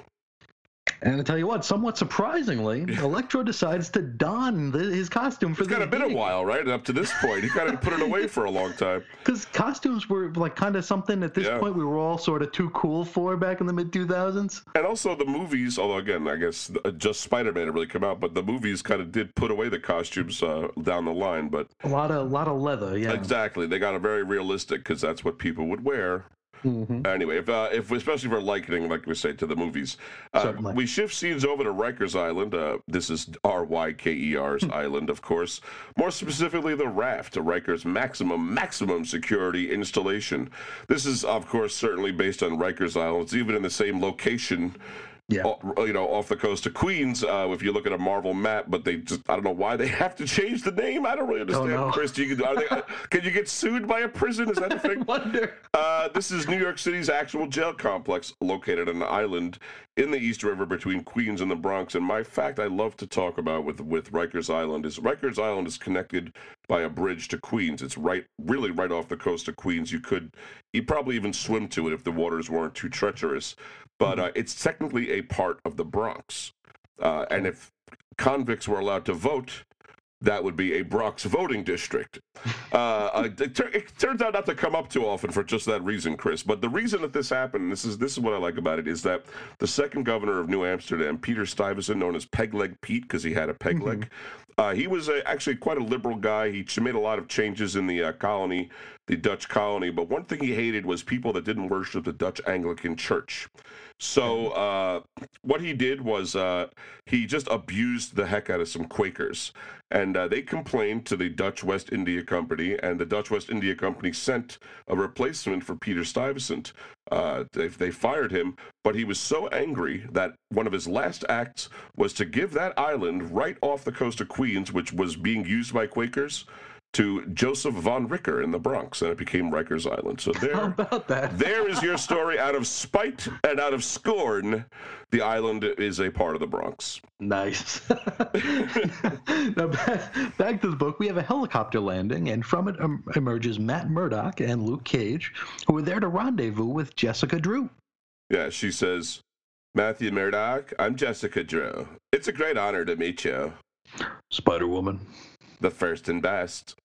And I tell you what, somewhat surprisingly, Electro decides to don the, his costume for it's the. It's kind of been a while, right? Up to this point, he kind of put it away for a long time. Because costumes were like kind of something at this yeah. point we were all sort of too cool for back in the mid 2000s. And also the movies, although again, I guess uh, just Spider Man had really come out, but the movies kind of did put away the costumes uh, down the line. But a lot of a lot of leather, yeah. Exactly, they got a very realistic because that's what people would wear Mm-hmm. Anyway, if uh, if especially for likening, like we say, to the movies, uh, we shift scenes over to Rikers Island. Uh, this is R Y K E R's hmm. island, of course. More specifically, the raft, to Rikers' maximum maximum security installation. This is, of course, certainly based on Rikers Island. It's even in the same location yeah. you know, off the coast of Queens. Uh, if you look at a Marvel map, but they just I don't know why they have to change the name. I don't really understand. Oh, no. Chris, you, are they, uh, can you get sued by a prison? Is that a thing? I wonder. Uh, this is New York City's actual jail complex, located on an island in the East River between Queens and the Bronx. And my fact I love to talk about with with Rikers Island is Rikers Island is connected by a bridge to Queens. It's right, really right off the coast of Queens. You could, you probably even swim to it if the waters weren't too treacherous but uh, it's technically a part of the Bronx. Uh, and if convicts were allowed to vote, that would be a Bronx voting district. Uh, it, ter- it, turns out not to come up too often for just that reason, Chris. But the reason that this happened, this is this is what I like about it, is that the second governor of New Amsterdam, Peter Stuyvesant, known as Peg Leg Pete because he had a peg mm-hmm. leg, uh, he was a, actually quite a liberal guy. He made a lot of changes in the uh, colony, the Dutch colony. But one thing he hated was people that didn't worship the Dutch Anglican Church. So uh, what he did was uh, he just abused the heck out of some Quakers, and uh, they complained to the Dutch West India Company, and the Dutch West India Company sent a replacement for Peter Stuyvesant. Uh, they, they fired him, but he was so angry that one of his last acts was to give that island right off the coast of Queens, which was being used by Quakers to Joseph von Ricker in the Bronx, and it became Rikers Island. So there, How about that? there is your story. Out of spite and out of scorn, the island is a part of the Bronx. Nice. now back, back, to the book. We have a helicopter landing, and from it um, emerges Matt Murdock and Luke Cage, who are there to rendezvous with Jessica Drew. Yeah, she says, Matthew Murdock, I'm Jessica Drew. It's a great honor to meet you. Spider Woman. The first and best.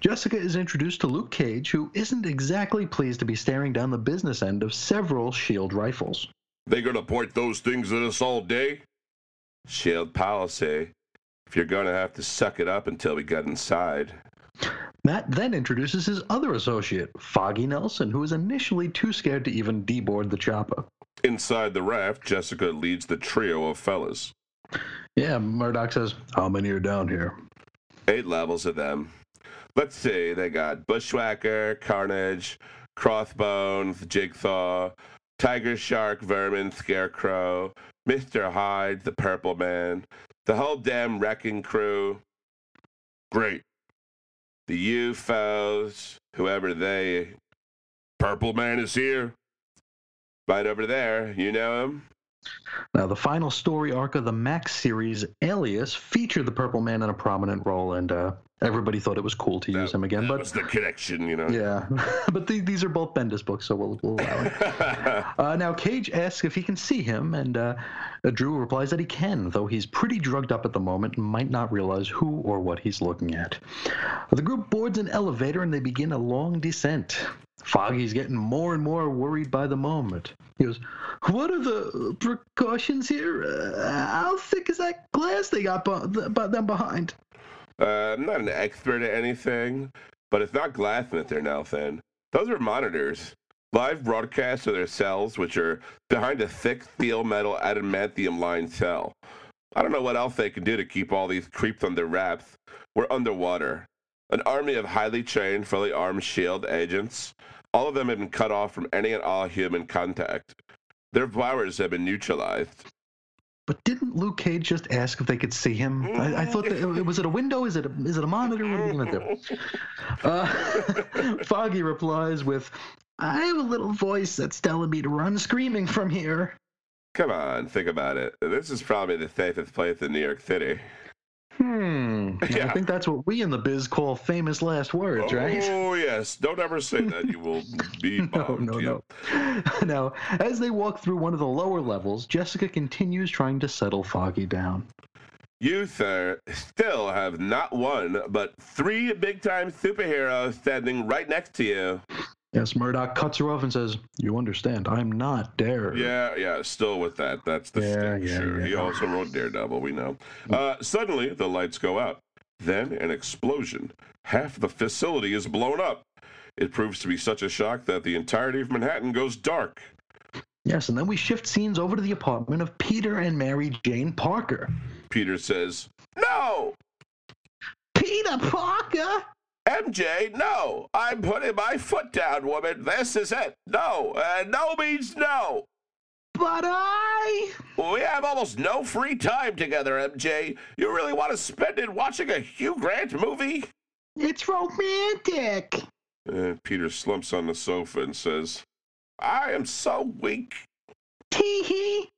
Jessica is introduced to Luke Cage, who isn't exactly pleased to be staring down the business end of several shield rifles. They gonna point those things at us all day? Shield policy. If you're gonna have to suck it up until we get inside. Matt then introduces his other associate, Foggy Nelson, who is initially too scared to even deboard the chopper. Inside the raft, Jessica leads the trio of fellas. Yeah, Murdock says, How many are down here? Eight levels of them let's see, they got Bushwhacker, Carnage, Crossbones, Jigsaw, Tiger Shark, Vermin, Scarecrow, Mr. Hyde, the Purple Man, the whole damn wrecking crew. Great. The U-Foes, whoever they. Purple Man is here. Right over there. You know him? Now, the final story arc of the Max series, Alias, featured the Purple Man in a prominent role, and uh, everybody thought it was cool to use him again. That but was the connection, you know. Yeah, but the, these are both Bendis books, so we'll, we'll allow it. uh, now, Cage asks if he can see him, and uh, Drew replies that he can, though he's pretty drugged up at the moment and might not realize who or what he's looking at. The group boards an elevator and they begin a long descent. Foggy's getting more and more worried by the moment. He goes, What are the precautions here? Uh, how thick is that glass they got be- them behind? Uh, I'm not an expert at anything, but it's not glass in it there now, Then Those are monitors. Live broadcasts of their cells, which are behind a thick steel metal adamantium lined cell. I don't know what else they can do to keep all these creeps under wraps. We're underwater. An army of highly trained, fully armed shield agents. All of them have been cut off from any and all human contact. Their powers have been neutralized. But didn't Luke Cage just ask if they could see him? I, I thought that, was it a window? Is it a, is it a monitor? What are gonna do? Uh, Foggy replies with, "I have a little voice that's telling me to run screaming from here." Come on, think about it. This is probably the safest place in New York City. Hmm. Yeah. I think that's what we in the biz call famous last words, oh, right? Oh yes. Don't ever say that. You will be no, no, no. Now, as they walk through one of the lower levels, Jessica continues trying to settle Foggy down. You, sir, still have not one, but three big time superheroes standing right next to you. Yes, Murdock cuts her off and says, "You understand? I'm not Dare." Yeah, yeah. Still with that. That's the yeah. Yeah, sure. Yeah. He also wrote Daredevil. We know. Mm. Uh, suddenly, the lights go out. Then an explosion. Half the facility is blown up. It proves to be such a shock that the entirety of Manhattan goes dark. Yes, and then we shift scenes over to the apartment of Peter and Mary Jane Parker. Peter says, "No." Peter Parker. MJ, no. I'm putting my foot down, woman. This is it. No. Uh, no means no. But I. We have almost no free time together, MJ. You really want to spend it watching a Hugh Grant movie? It's romantic. Uh, Peter slumps on the sofa and says, I am so weak. Tee hee.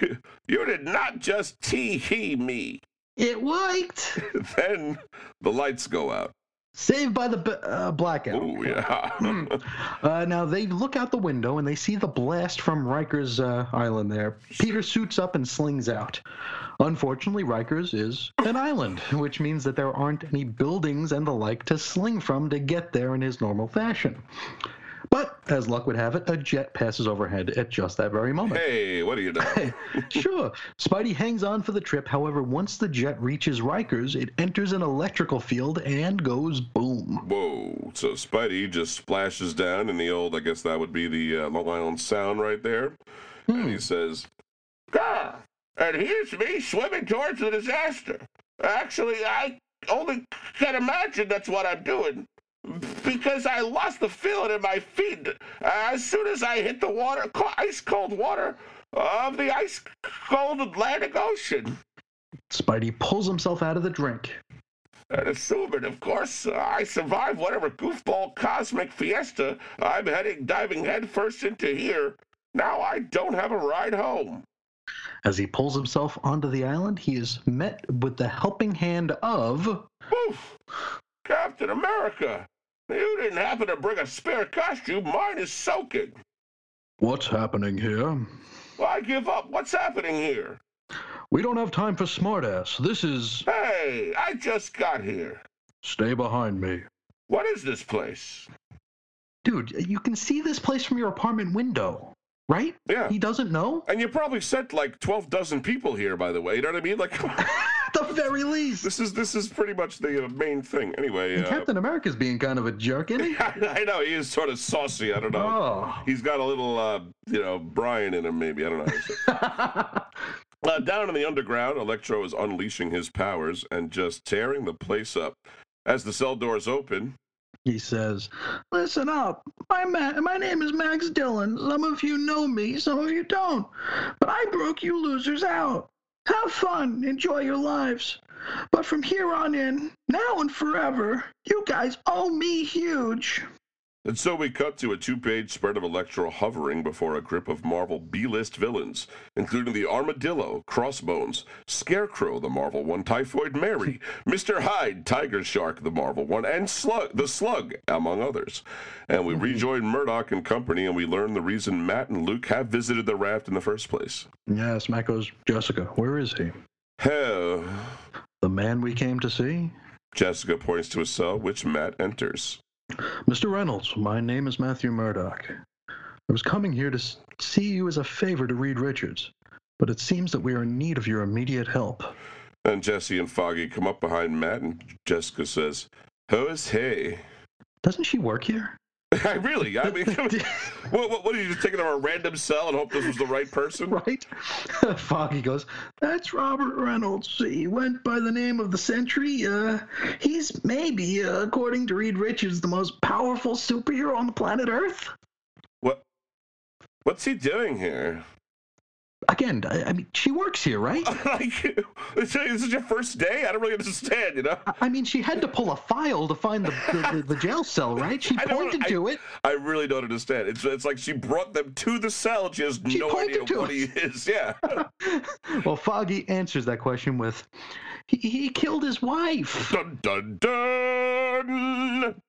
you did not just tee hee me. It worked. then the lights go out. Saved by the uh, blackout. Oh yeah. Hmm. uh, now they look out the window and they see the blast from Rikers uh, Island. There, Peter suits up and slings out. Unfortunately, Rikers is an island, which means that there aren't any buildings and the like to sling from to get there in his normal fashion. But as luck would have it, a jet passes overhead at just that very moment. Hey, what do you know? sure. Spidey hangs on for the trip. However, once the jet reaches Rikers, it enters an electrical field and goes boom. Whoa. So Spidey just splashes down in the old, I guess that would be the uh, Long Island Sound right there. Hmm. And he hmm. says, Ah, and here's me swimming towards the disaster. Actually, I only can imagine that's what I'm doing because I lost the feeling in my feet as soon as I hit the water, ice cold water of the ice cold Atlantic Ocean. Spidey pulls himself out of the drink. And assuming, of course, I survive whatever goofball cosmic fiesta I'm heading diving headfirst into here, now I don't have a ride home. As he pulls himself onto the island, he is met with the helping hand of. Oof! Captain America! You didn't happen to bring a spare costume. Mine is soaking. What's happening here? I give up. What's happening here? We don't have time for smartass. This is. Hey, I just got here. Stay behind me. What is this place? Dude, you can see this place from your apartment window, right? Yeah. He doesn't know? And you probably sent like 12 dozen people here, by the way. You know what I mean? Like. the very least. This is this is pretty much the uh, main thing. Anyway, uh, Captain America's being kind of a jerk, isn't he? I know he is sort of saucy. I don't know. Oh. He's got a little, uh, you know, Brian in him. Maybe I don't know. uh, down in the underground, Electro is unleashing his powers and just tearing the place up. As the cell doors open, he says, Listen up. My, ma- my name is Max Dillon. Some of you know me, some of you don't. But I broke you losers out. Have fun, enjoy your lives. But from here on in, now and forever, you guys owe me huge. And so we cut to a two page spread of Electro hovering before a grip of Marvel B list villains, including the Armadillo, Crossbones, Scarecrow, the Marvel one, Typhoid Mary, Mr. Hyde, Tiger Shark, the Marvel one, and Slug, the Slug, among others. And we mm-hmm. rejoin Murdock and company, and we learn the reason Matt and Luke have visited the raft in the first place. Yes, Matt goes, Jessica, where is he? Hell. The man we came to see? Jessica points to a cell, which Matt enters. Mr. Reynolds, my name is Matthew Murdock. I was coming here to see you as a favor to Reed Richards, but it seems that we are in need of your immediate help. And Jesse and Foggy come up behind Matt, and Jessica says, Who is he? Doesn't she work here? I really, I mean, what, what, what, are you just taking a random cell and hope this was the right person? Right. Foggy goes, That's Robert Reynolds. He went by the name of the Sentry. Uh, he's maybe, uh, according to Reed Richards, the most powerful superhero on the planet Earth. What? What's he doing here? Again, I mean, she works here, right? like, this is your first day. I don't really understand, you know. I mean, she had to pull a file to find the the, the jail cell, right? She pointed to it. I really don't understand. It's it's like she brought them to the cell. She has she no idea what he is. Yeah. well, Foggy answers that question with, "He, he killed his wife." Dun dun dun.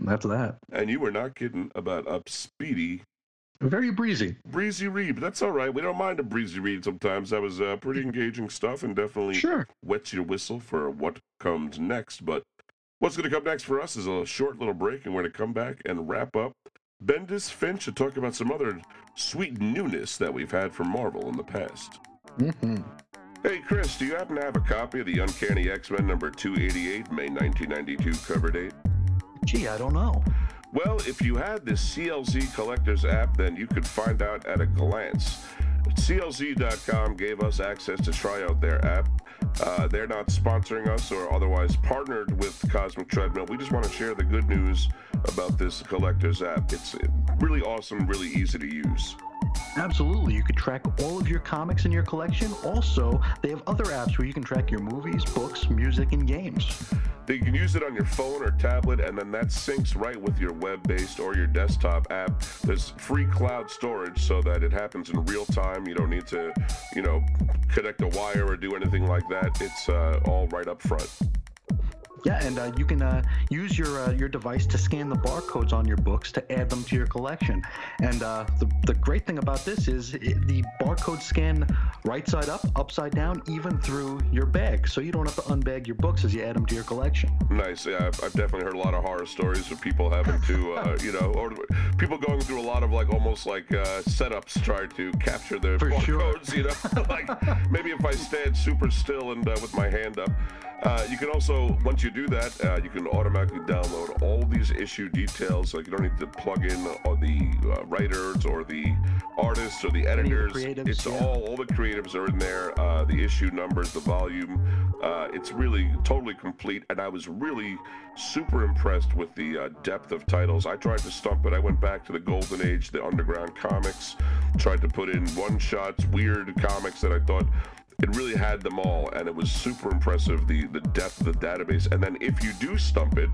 That's that. And you were not kidding about up Speedy very breezy. Breezy read, but that's all right. We don't mind a breezy read sometimes. That was uh, pretty engaging stuff and definitely sure. wets your whistle for what comes next. But what's going to come next for us is a short little break, and we're going to come back and wrap up Bendis Finch to talk about some other sweet newness that we've had from Marvel in the past. Mm-hmm. Hey, Chris, do you happen to have a copy of the Uncanny X Men number 288, May 1992 cover date? Gee, I don't know. Well, if you had the CLZ Collectors app, then you could find out at a glance. CLZ.com gave us access to try out their app. Uh, they're not sponsoring us or otherwise partnered with Cosmic Treadmill. We just want to share the good news about this collector's app. It's really awesome, really easy to use. Absolutely. You could track all of your comics in your collection. Also, they have other apps where you can track your movies, books, music, and games. You can use it on your phone or tablet, and then that syncs right with your web based or your desktop app. There's free cloud storage so that it happens in real time. You don't need to, you know, connect a wire or do anything like that. It's uh, all right up front. Yeah, and uh, you can uh, use your uh, your device to scan the barcodes on your books to add them to your collection. And uh, the, the great thing about this is it, the barcode scan right side up, upside down, even through your bag, so you don't have to unbag your books as you add them to your collection. Nice. Yeah, I've, I've definitely heard a lot of horror stories of people having to, uh, you know, or people going through a lot of like almost like uh, setups trying to capture their For barcodes. Sure. You know, like maybe if I stand super still and with my hand up. you can also once you do that, uh, you can automatically download all these issue details. Like you don't need to plug in all the uh, writers or the artists or the editors. It's yeah. all all the creatives are in there. Uh, the issue numbers, the volume. Uh, it's really totally complete, and I was really super impressed with the uh, depth of titles. I tried to stump it. I went back to the golden age, the underground comics. Tried to put in one shots, weird comics that I thought it really had them all, and it was super impressive the the depth of the database. And then if you do stump it,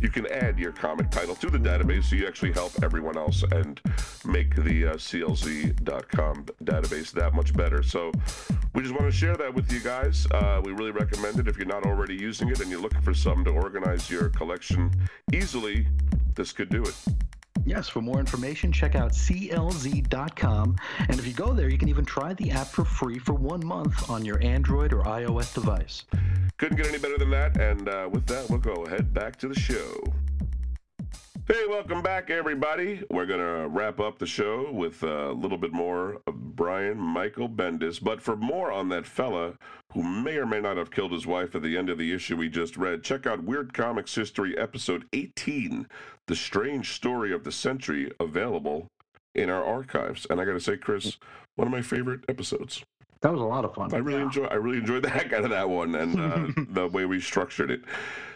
you can add your comic title to the database, so you actually help everyone else and make the uh, CLZ.com database that much better. So we just want to share that with you guys. Uh, we really recommend it if you're not already using it and you're looking for something to organize your collection easily. This could do it. Yes, for more information, check out clz.com. And if you go there, you can even try the app for free for one month on your Android or iOS device. Couldn't get any better than that. And uh, with that, we'll go ahead back to the show. Hey, welcome back, everybody. We're going to wrap up the show with a little bit more of Brian Michael Bendis. But for more on that fella who may or may not have killed his wife at the end of the issue we just read, check out Weird Comics History, episode 18 The Strange Story of the Sentry, available in our archives. And I got to say, Chris, one of my favorite episodes. That was a lot of fun. I really yeah. enjoy. I really enjoyed the heck out of that one and uh, the way we structured it.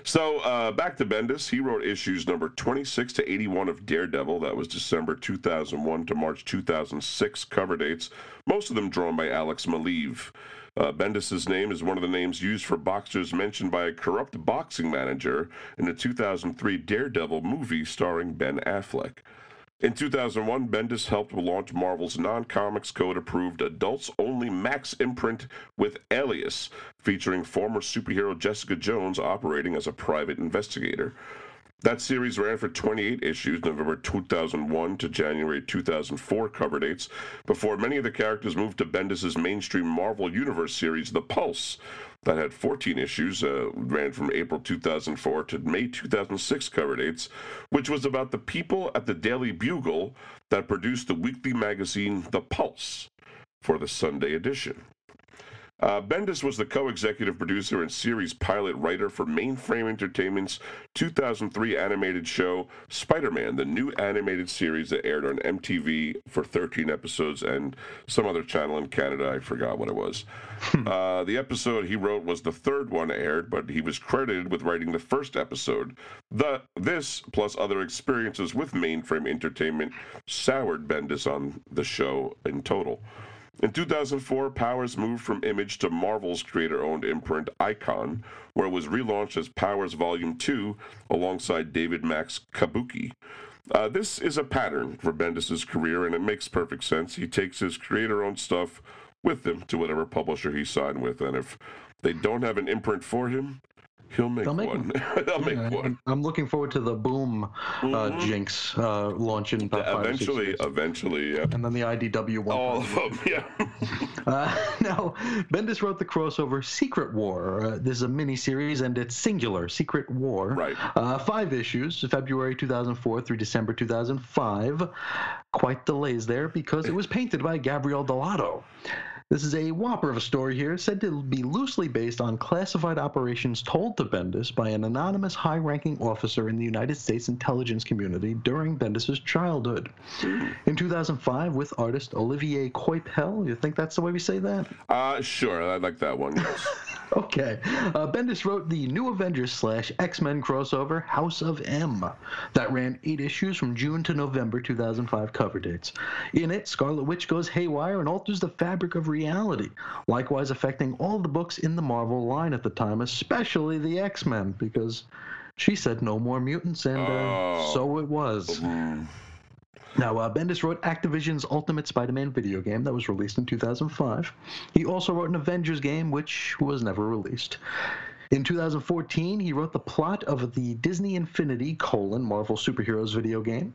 So uh, back to Bendis. He wrote issues number 26 to 81 of Daredevil. That was December 2001 to March 2006 cover dates. Most of them drawn by Alex Maleev. Uh, Bendis's name is one of the names used for boxers mentioned by a corrupt boxing manager in the 2003 Daredevil movie starring Ben Affleck. In 2001, Bendis helped launch Marvel's non comics code approved adults only Max imprint with Alias, featuring former superhero Jessica Jones operating as a private investigator. That series ran for 28 issues, November 2001 to January 2004 cover dates, before many of the characters moved to Bendis' mainstream Marvel Universe series, The Pulse, that had 14 issues, uh, ran from April 2004 to May 2006 cover dates, which was about the people at the Daily Bugle that produced the weekly magazine The Pulse for the Sunday edition. Uh, Bendis was the co executive producer and series pilot writer for Mainframe Entertainment's 2003 animated show Spider Man, the new animated series that aired on MTV for 13 episodes and some other channel in Canada. I forgot what it was. Hmm. uh, the episode he wrote was the third one aired, but he was credited with writing the first episode. The, this, plus other experiences with Mainframe Entertainment, soured Bendis on the show in total. In 2004, Powers moved from Image to Marvel's creator owned imprint Icon, where it was relaunched as Powers Volume 2 alongside David Mack's Kabuki. Uh, this is a pattern for Bendis' career, and it makes perfect sense. He takes his creator owned stuff with him to whatever publisher he signed with, and if they don't have an imprint for him, He'll make, make one. They'll make yeah, one. I'm looking forward to the Boom uh, mm-hmm. Jinx uh, launching. Yeah, eventually, eventually, yeah. And then the IDW one. All of them, yeah. uh, now, Bendis wrote the crossover Secret War. Uh, this is a mini series, and it's singular Secret War. Right. Uh, five issues, February 2004 through December 2005. Quite delays there because it was painted by Gabriel Dell'Otto. This is a whopper of a story here, said to be loosely based on classified operations told to Bendis by an anonymous high ranking officer in the United States intelligence community during Bendis' childhood. In 2005, with artist Olivier Coipel, you think that's the way we say that? Uh, sure, I like that one, yes. okay. Uh, Bendis wrote the New Avengers slash X Men crossover House of M that ran eight issues from June to November 2005 cover dates. In it, Scarlet Witch goes haywire and alters the fabric of reality, likewise affecting all the books in the Marvel line at the time, especially the X Men, because she said no more mutants, and uh, oh. so it was. Mm-hmm. Now, uh, Bendis wrote Activision's Ultimate Spider Man video game that was released in 2005. He also wrote an Avengers game, which was never released. In 2014, he wrote the plot of the Disney Infinity colon Marvel Superheroes video game.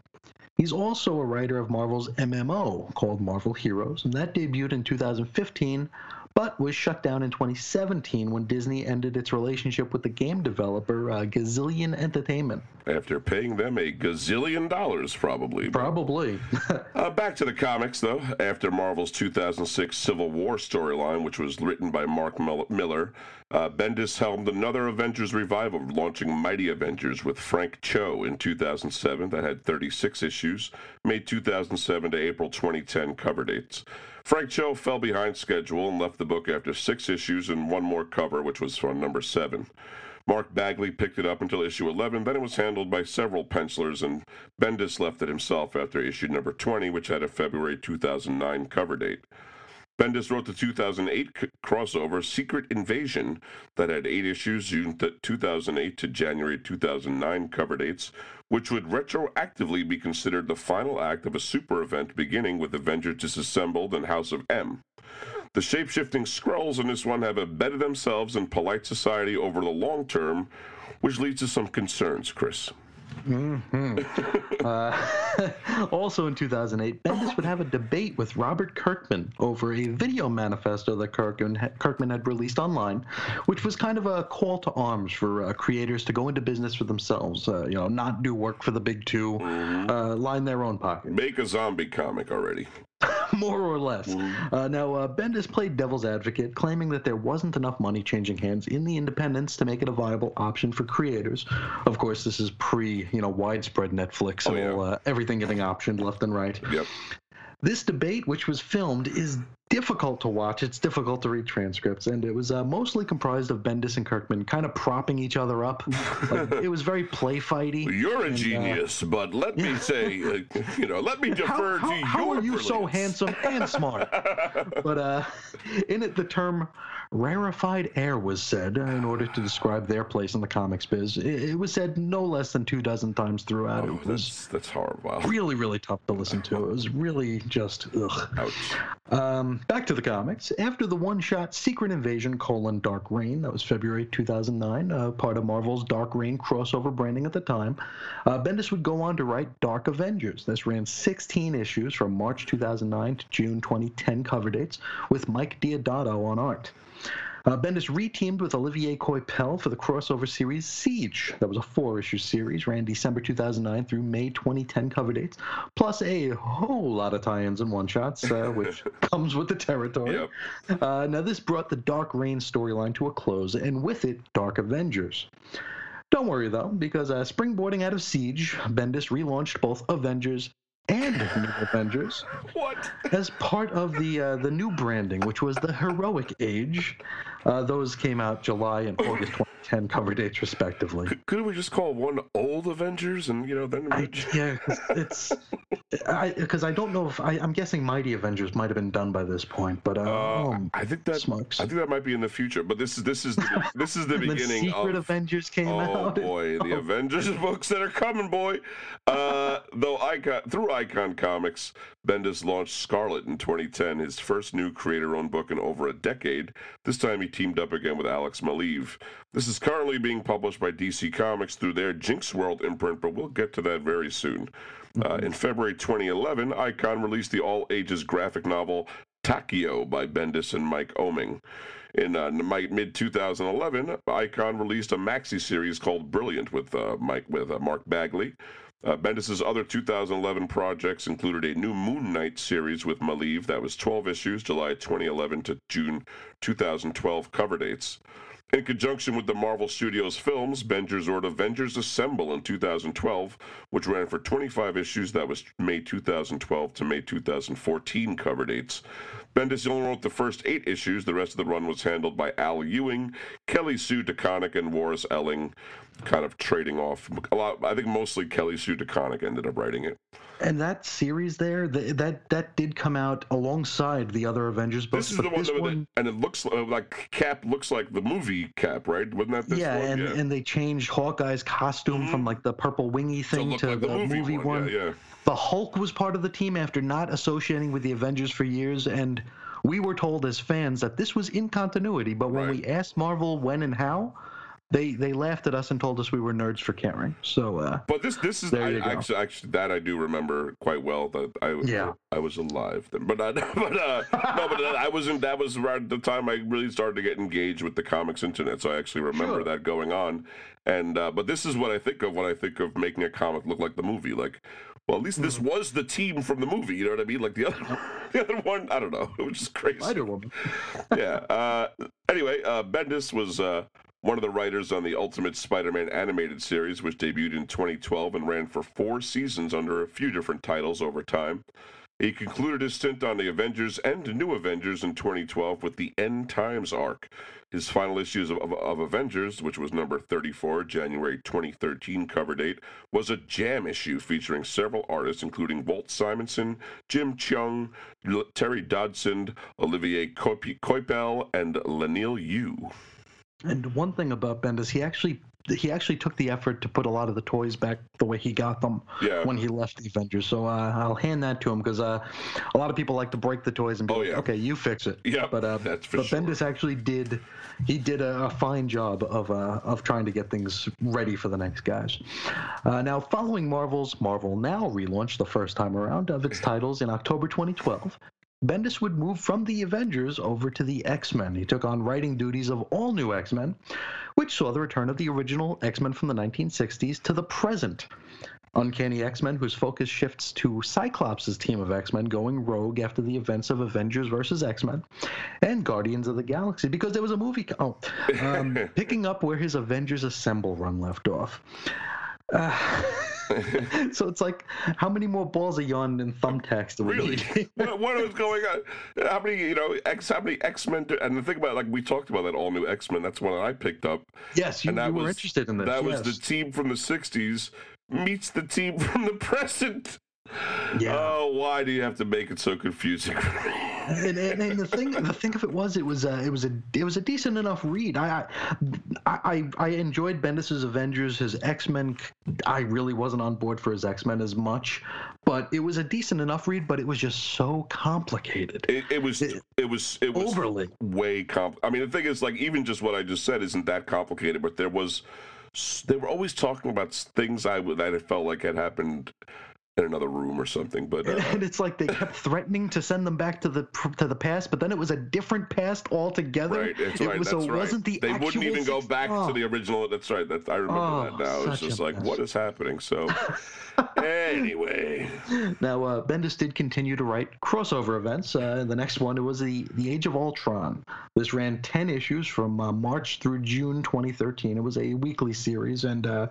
He's also a writer of Marvel's MMO called Marvel Heroes, and that debuted in 2015 but was shut down in 2017 when Disney ended its relationship with the game developer uh, Gazillion Entertainment. After paying them a gazillion dollars, probably. Probably. uh, back to the comics, though. After Marvel's 2006 Civil War storyline, which was written by Mark Millar, uh, Bendis helmed another Avengers revival, launching Mighty Avengers with Frank Cho in 2007 that had 36 issues, May 2007 to April 2010 cover dates. Frank Cho fell behind schedule and left the book after six issues and one more cover, which was from number seven. Mark Bagley picked it up until issue 11, then it was handled by several pencilers, and Bendis left it himself after issue number 20, which had a February 2009 cover date. Bendis wrote the 2008 c- crossover Secret Invasion that had eight issues, June 2008 to January 2009 cover dates, which would retroactively be considered the final act of a super event beginning with Avengers Disassembled and House of M. The shape-shifting Skrulls in this one have embedded themselves in polite society over the long term, which leads to some concerns, Chris. Mm-hmm. uh, also in 2008, Bendis would have a debate with Robert Kirkman over a video manifesto that Kirkman, Kirkman had released online, which was kind of a call to arms for uh, creators to go into business for themselves. Uh, you know, not do work for the big 2 mm-hmm. Uh, line their own pocket. Make a zombie comic already. more or less. Mm. Uh, now, uh, Bendis played devil's advocate, claiming that there wasn't enough money changing hands in the independents to make it a viable option for creators. Of course, this is pre, you know, widespread Netflix, oh, yeah. uh, everything getting optioned left and right. Yep. This debate, which was filmed, is difficult to watch. It's difficult to read transcripts, and it was uh, mostly comprised of Bendis and Kirkman kind of propping each other up. like, it was very play fighty. You're a and, uh, genius, uh, but let me say, uh, you know, let me defer how, to you. How are you so handsome and smart? but uh, in it, the term rarefied air was said in order to describe their place in the comics biz. It, it was said no less than two dozen times throughout. Oh, that's that's horrible. Really, really tough to listen to. It was really just ugh. Ouch. Um, back to the comics. After the one-shot Secret Invasion: colon Dark Reign, that was February 2009, uh, part of Marvel's Dark Reign crossover branding at the time. Uh, Bendis would go on to write Dark Avengers. This ran 16 issues from March 2009 to June 2010 cover dates, with Mike Deodato on art. Uh, Bendis reteamed with Olivier Coipel for the crossover series Siege. That was a four issue series, ran December 2009 through May 2010 cover dates, plus a whole lot of tie ins and one shots, uh, which comes with the territory. Yep. Uh, now, this brought the Dark Reign storyline to a close, and with it, Dark Avengers. Don't worry though, because uh, springboarding out of Siege, Bendis relaunched both Avengers and New Avengers. What? As part of the uh, the new branding, which was the Heroic Age, uh, those came out July and August 2010 cover dates respectively. Could, could we just call one Old Avengers and you know then? I, yeah, it's because I, I, don't know if I, am guessing Mighty Avengers might have been done by this point, but uh, uh, oh, I think that smokes. I think that might be in the future. But this is this is the, this is the beginning. the Secret of, Avengers came oh, out. Oh boy, the. Avengers books that are coming, boy. Uh, though Icon through Icon Comics, Bendis launched Scarlet in 2010, his first new creator-owned book in over a decade. This time he teamed up again with Alex Maleev. This is currently being published by DC Comics through their Jinx World imprint, but we'll get to that very soon. Uh, mm-hmm. in February 2011, Icon released the all-ages graphic novel Takio by Bendis and Mike Oeming. In uh, mid 2011, Icon released a maxi series called Brilliant with uh, Mike with uh, Mark Bagley. Uh, Bendis' other 2011 projects included a new Moon Knight series with Maleev that was 12 issues, July 2011 to June 2012 cover dates. In conjunction with the Marvel Studios films, Bendis wrote Avengers Assemble in 2012, which ran for 25 issues. That was May 2012 to May 2014 cover dates. Bendis only wrote the first eight issues. The rest of the run was handled by Al Ewing, Kelly Sue DeConnick, and Warren Ellis, kind of trading off. A lot, I think mostly Kelly Sue DeConnick ended up writing it. And that series there, the, that that did come out alongside the other Avengers books. This is the one, that, one... and it looks uh, like Cap looks like the movie Cap, right? Wasn't that this yeah, one? And, yeah, and they changed Hawkeye's costume mm-hmm. from like the purple wingy thing to, to like the, the, movie, movie one. one. Yeah, yeah. The Hulk was part of the team after not associating with the Avengers for years, and we were told as fans that this was in continuity. But when right. we asked Marvel when and how, they they laughed at us and told us we were nerds for caring. So, uh, but this this is I, actually, actually that I do remember quite well that I yeah. I was alive then, but I, but uh, no, but I wasn't. That was at the time I really started to get engaged with the comics internet. So I actually remember sure. that going on. And uh, but this is what I think of when I think of making a comic look like the movie. Like, well, at least this was the team from the movie. You know what I mean? Like the other the other one, I don't know. It was just crazy. Spider Woman. yeah. Uh, anyway, uh, Bendis was uh, one of the writers on the Ultimate Spider Man animated series, which debuted in 2012 and ran for four seasons under a few different titles over time. He concluded his stint on the Avengers and New Avengers in 2012 with the End Times arc. His final issues of, of, of, Avengers, which was number 34, January 2013 cover date, was a jam issue featuring several artists, including Walt Simonson, Jim Cheung, Terry Dodson, Olivier Coipel, and Leinil Yu. And one thing about Bendis, he actually he actually took the effort to put a lot of the toys back the way he got them yeah. when he left the Avengers. So uh, I'll hand that to him because uh, a lot of people like to break the toys and be oh, like, yeah. "Okay, you fix it." Yeah, but uh, but sure. Bendis actually did he did a, a fine job of uh, of trying to get things ready for the next guys. Uh, now, following Marvel's Marvel Now relaunch the first time around of its titles in October 2012, Bendis would move from the Avengers over to the X Men. He took on writing duties of all new X Men, which saw the return of the original X Men from the 1960s to the present. Uncanny X Men, whose focus shifts to Cyclops' team of X Men going rogue after the events of Avengers vs. X Men, and Guardians of the Galaxy, because there was a movie. Oh, um, picking up where his Avengers Assemble run left off. Uh, so it's like, how many more balls of yarn and thumbtacks do we really? need? what, what is going on? How many, you know, X? How many X Men? And the thing about, like we talked about that all new X Men. That's one that I picked up. Yes, you, and that you were was, interested in this. That yes. was the team from the '60s meets the team from the present. Yeah. Oh, why do you have to make it so confusing for me? And, and, and, the thing, the thing of it was, it was a, it was a, it was a decent enough read. I, I, I, I enjoyed Bendis's Avengers, his X Men. I really wasn't on board for his X Men as much, but it was a decent enough read. But it was just so complicated. It, it was, it, it, was, it was overly way comp. I mean, the thing is, like, even just what I just said isn't that complicated, but there was. They were always talking about things I that I felt like had happened in another room or something. But uh, and it's like they kept threatening to send them back to the to the past, but then it was a different past altogether. Right, that's it right. Was, that's so right. wasn't the they wouldn't even go back oh. to the original. That's right. That's I remember oh, that now. It's just like mess. what is happening. So anyway, now uh, Bendis did continue to write crossover events. Uh, the next one was the the Age of Ultron. This ran ten issues from uh, March through June 2013. It was a weekly series, and uh,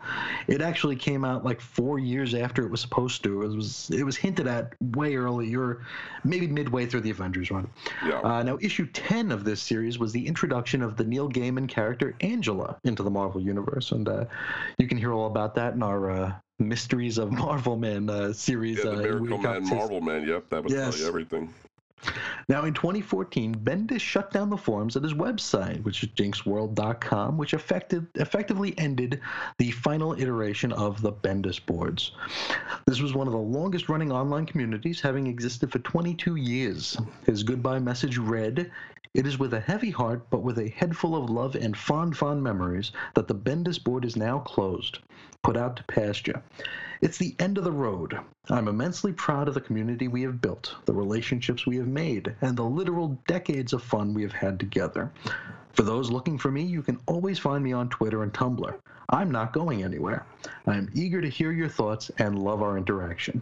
it actually came out like four years after it was supposed to. It was it was hinted at way earlier, maybe midway through the Avengers run. Yeah. Uh, now, issue 10 of this series was the introduction of the Neil Gaiman character Angela into the Marvel Universe, and uh, you can hear all about that in our uh, Mysteries of Marvel Man uh, series. Yeah, the uh, Miracle Man, Marvel Man. Yep, that would yes. tell you everything. Now, in 2014, Bendis shut down the forums at his website, which is jinxworld.com, which effective, effectively ended the final iteration of the Bendis boards. This was one of the longest running online communities, having existed for 22 years. His goodbye message read, it is with a heavy heart, but with a head full of love and fond, fond memories, that the Bendis board is now closed, put out to pasture. It's the end of the road. I'm immensely proud of the community we have built, the relationships we have made, and the literal decades of fun we have had together. For those looking for me, you can always find me on Twitter and Tumblr. I'm not going anywhere. I am eager to hear your thoughts and love our interaction.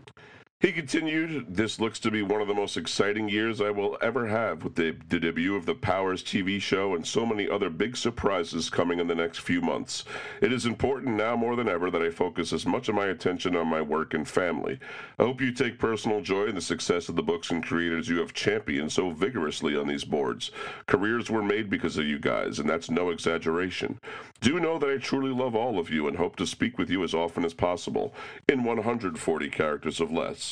He continued, This looks to be one of the most exciting years I will ever have with the, the, debut of the Powers TV show and so many other big surprises coming in the next few months. It is important now more than ever that I focus as much of my attention on my work and family. I hope you take personal joy in the success of the books and creators you have championed so vigorously on these boards. Careers were made because of you guys, and that's no exaggeration. Do know that I truly love all of you and hope to speak with you as often as possible, in 140 characters of less.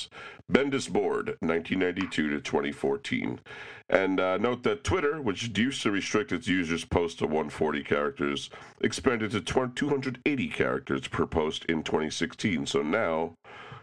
Bendis Board, 1992 to 2014. And uh, note that Twitter, which used to restrict its users' posts to 140 characters, expanded to 280 characters per post in 2016. So now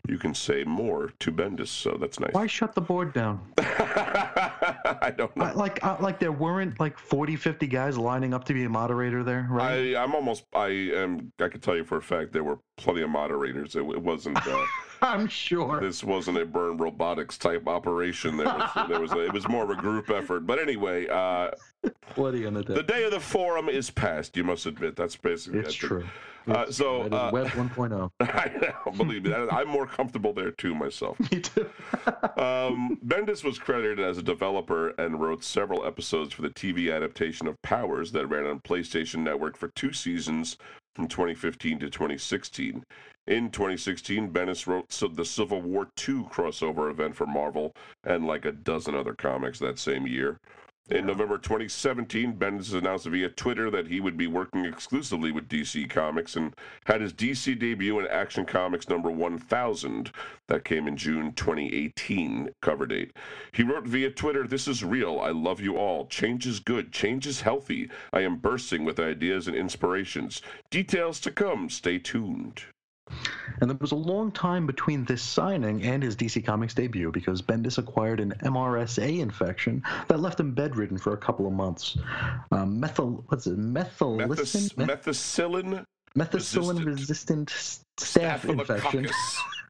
you can say more to Bendis. So that's nice. Why shut the board down? I don't know. I, like, I, like there weren't like 40, 50 guys lining up to be a moderator there, right? I, I'm almost. I am. I can tell you for a fact there were plenty of moderators. It, it wasn't. Uh, I'm sure this wasn't a burn robotics type operation. There was. there was. A, it was more of a group effort. But anyway. Uh, what are you gonna do? The day of the forum is past. You must admit that's basically. It's true. Uh, so uh, Web 1.0. I know, believe me, I'm more comfortable there too myself. me too. um, Bendis was credited as a developer and wrote several episodes for the TV adaptation of Powers that ran on PlayStation Network for two seasons from 2015 to 2016. In 2016, Bendis wrote the Civil War II crossover event for Marvel and like a dozen other comics that same year. In November 2017, Bendis announced via Twitter that he would be working exclusively with DC Comics and had his DC debut in Action Comics number 1000 that came in June 2018 cover date. He wrote via Twitter, This is real. I love you all. Change is good. Change is healthy. I am bursting with ideas and inspirations. Details to come. Stay tuned. And there was a long time between this signing and his DC Comics debut because Bendis acquired an MRSA infection that left him bedridden for a couple of months. Um, methyl, what's it? Methylicin? methicillin. Methicillin resistant, staph infection.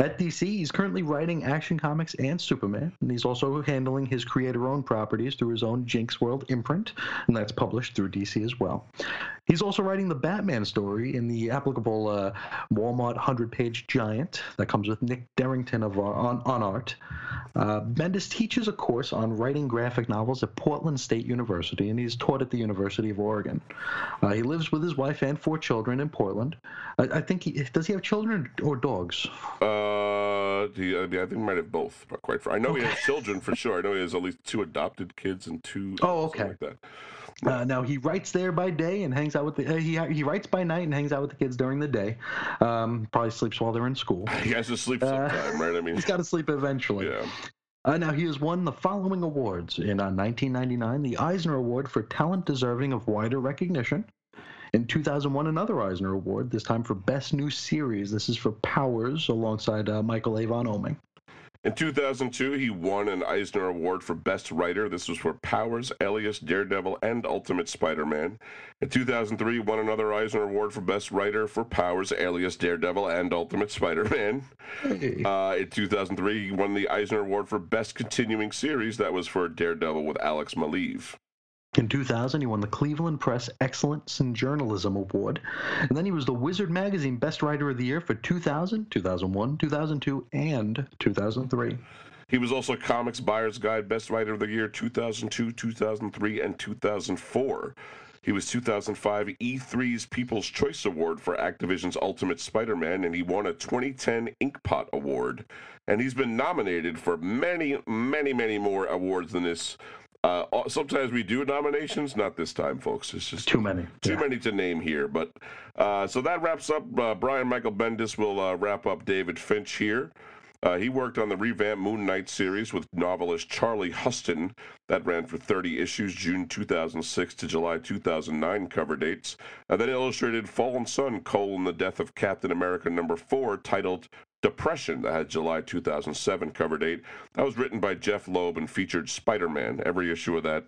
At DC, he's currently writing Action Comics and Superman, and he's also handling his creator-owned properties through his own Jinx World imprint, and that's published through DC as well. He's also writing the Batman story in the applicable uh, Walmart 100-page giant that comes with Nick Derington of uh, on, on art. Uh, Bendis teaches a course on writing graphic novels at Portland State University, and he's taught at the University of Oregon. Uh, he lives with his wife and four children in Portland. I, I think he does. He have children or dogs? Uh, he, I think he might have both. Quite. For, I know okay. he has children for sure. I know he has at least two adopted kids and two. Oh, okay. Like that. Uh, now he writes there by day and hangs out with the. Uh, he he writes by night and hangs out with the kids during the day. Um, probably sleeps while they're in school. He has to sleep sometime, uh, right? I mean, he's got to sleep eventually. Yeah. Uh, now, he has won the following awards. In uh, 1999, the Eisner Award for Talent Deserving of Wider Recognition. In 2001, another Eisner Award, this time for Best New Series. This is for Powers, alongside uh, Michael Avon Oeming. In 2002, he won an Eisner Award for Best Writer. This was for Powers, Alias, Daredevil, and Ultimate Spider Man. In 2003, he won another Eisner Award for Best Writer for Powers, Alias, Daredevil, and Ultimate Spider Man. Hey. Uh, in 2003, he won the Eisner Award for Best Continuing Series. That was for Daredevil with Alex Maleev. In 2000, he won the Cleveland Press Excellence in Journalism Award. And then he was the Wizard Magazine Best Writer of the Year for 2000, 2001, 2002, and 2003. He was also Comics Buyer's Guide Best Writer of the Year 2002, 2003, and 2004. He was 2005 E3's People's Choice Award for Activision's Ultimate Spider Man, and he won a 2010 Inkpot Award. And he's been nominated for many, many, many more awards than this uh, sometimes we do nominations, not this time, folks. It's just too many, too yeah. many to name here. But uh, so that wraps up. Uh, Brian Michael Bendis will uh, wrap up David Finch here. Uh, he worked on the revamped Moon Knight series with novelist Charlie Huston. That ran for 30 issues, June 2006 to July 2009 cover dates. And then illustrated Fallen Sun, colon, the death of Captain America number four, titled Depression, that had July 2007 cover date. That was written by Jeph Loeb and featured Spider Man. Every issue of that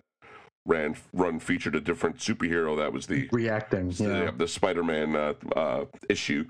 ran run featured a different superhero. That was the reacting yeah. the, the Spider-Man uh, uh, issue.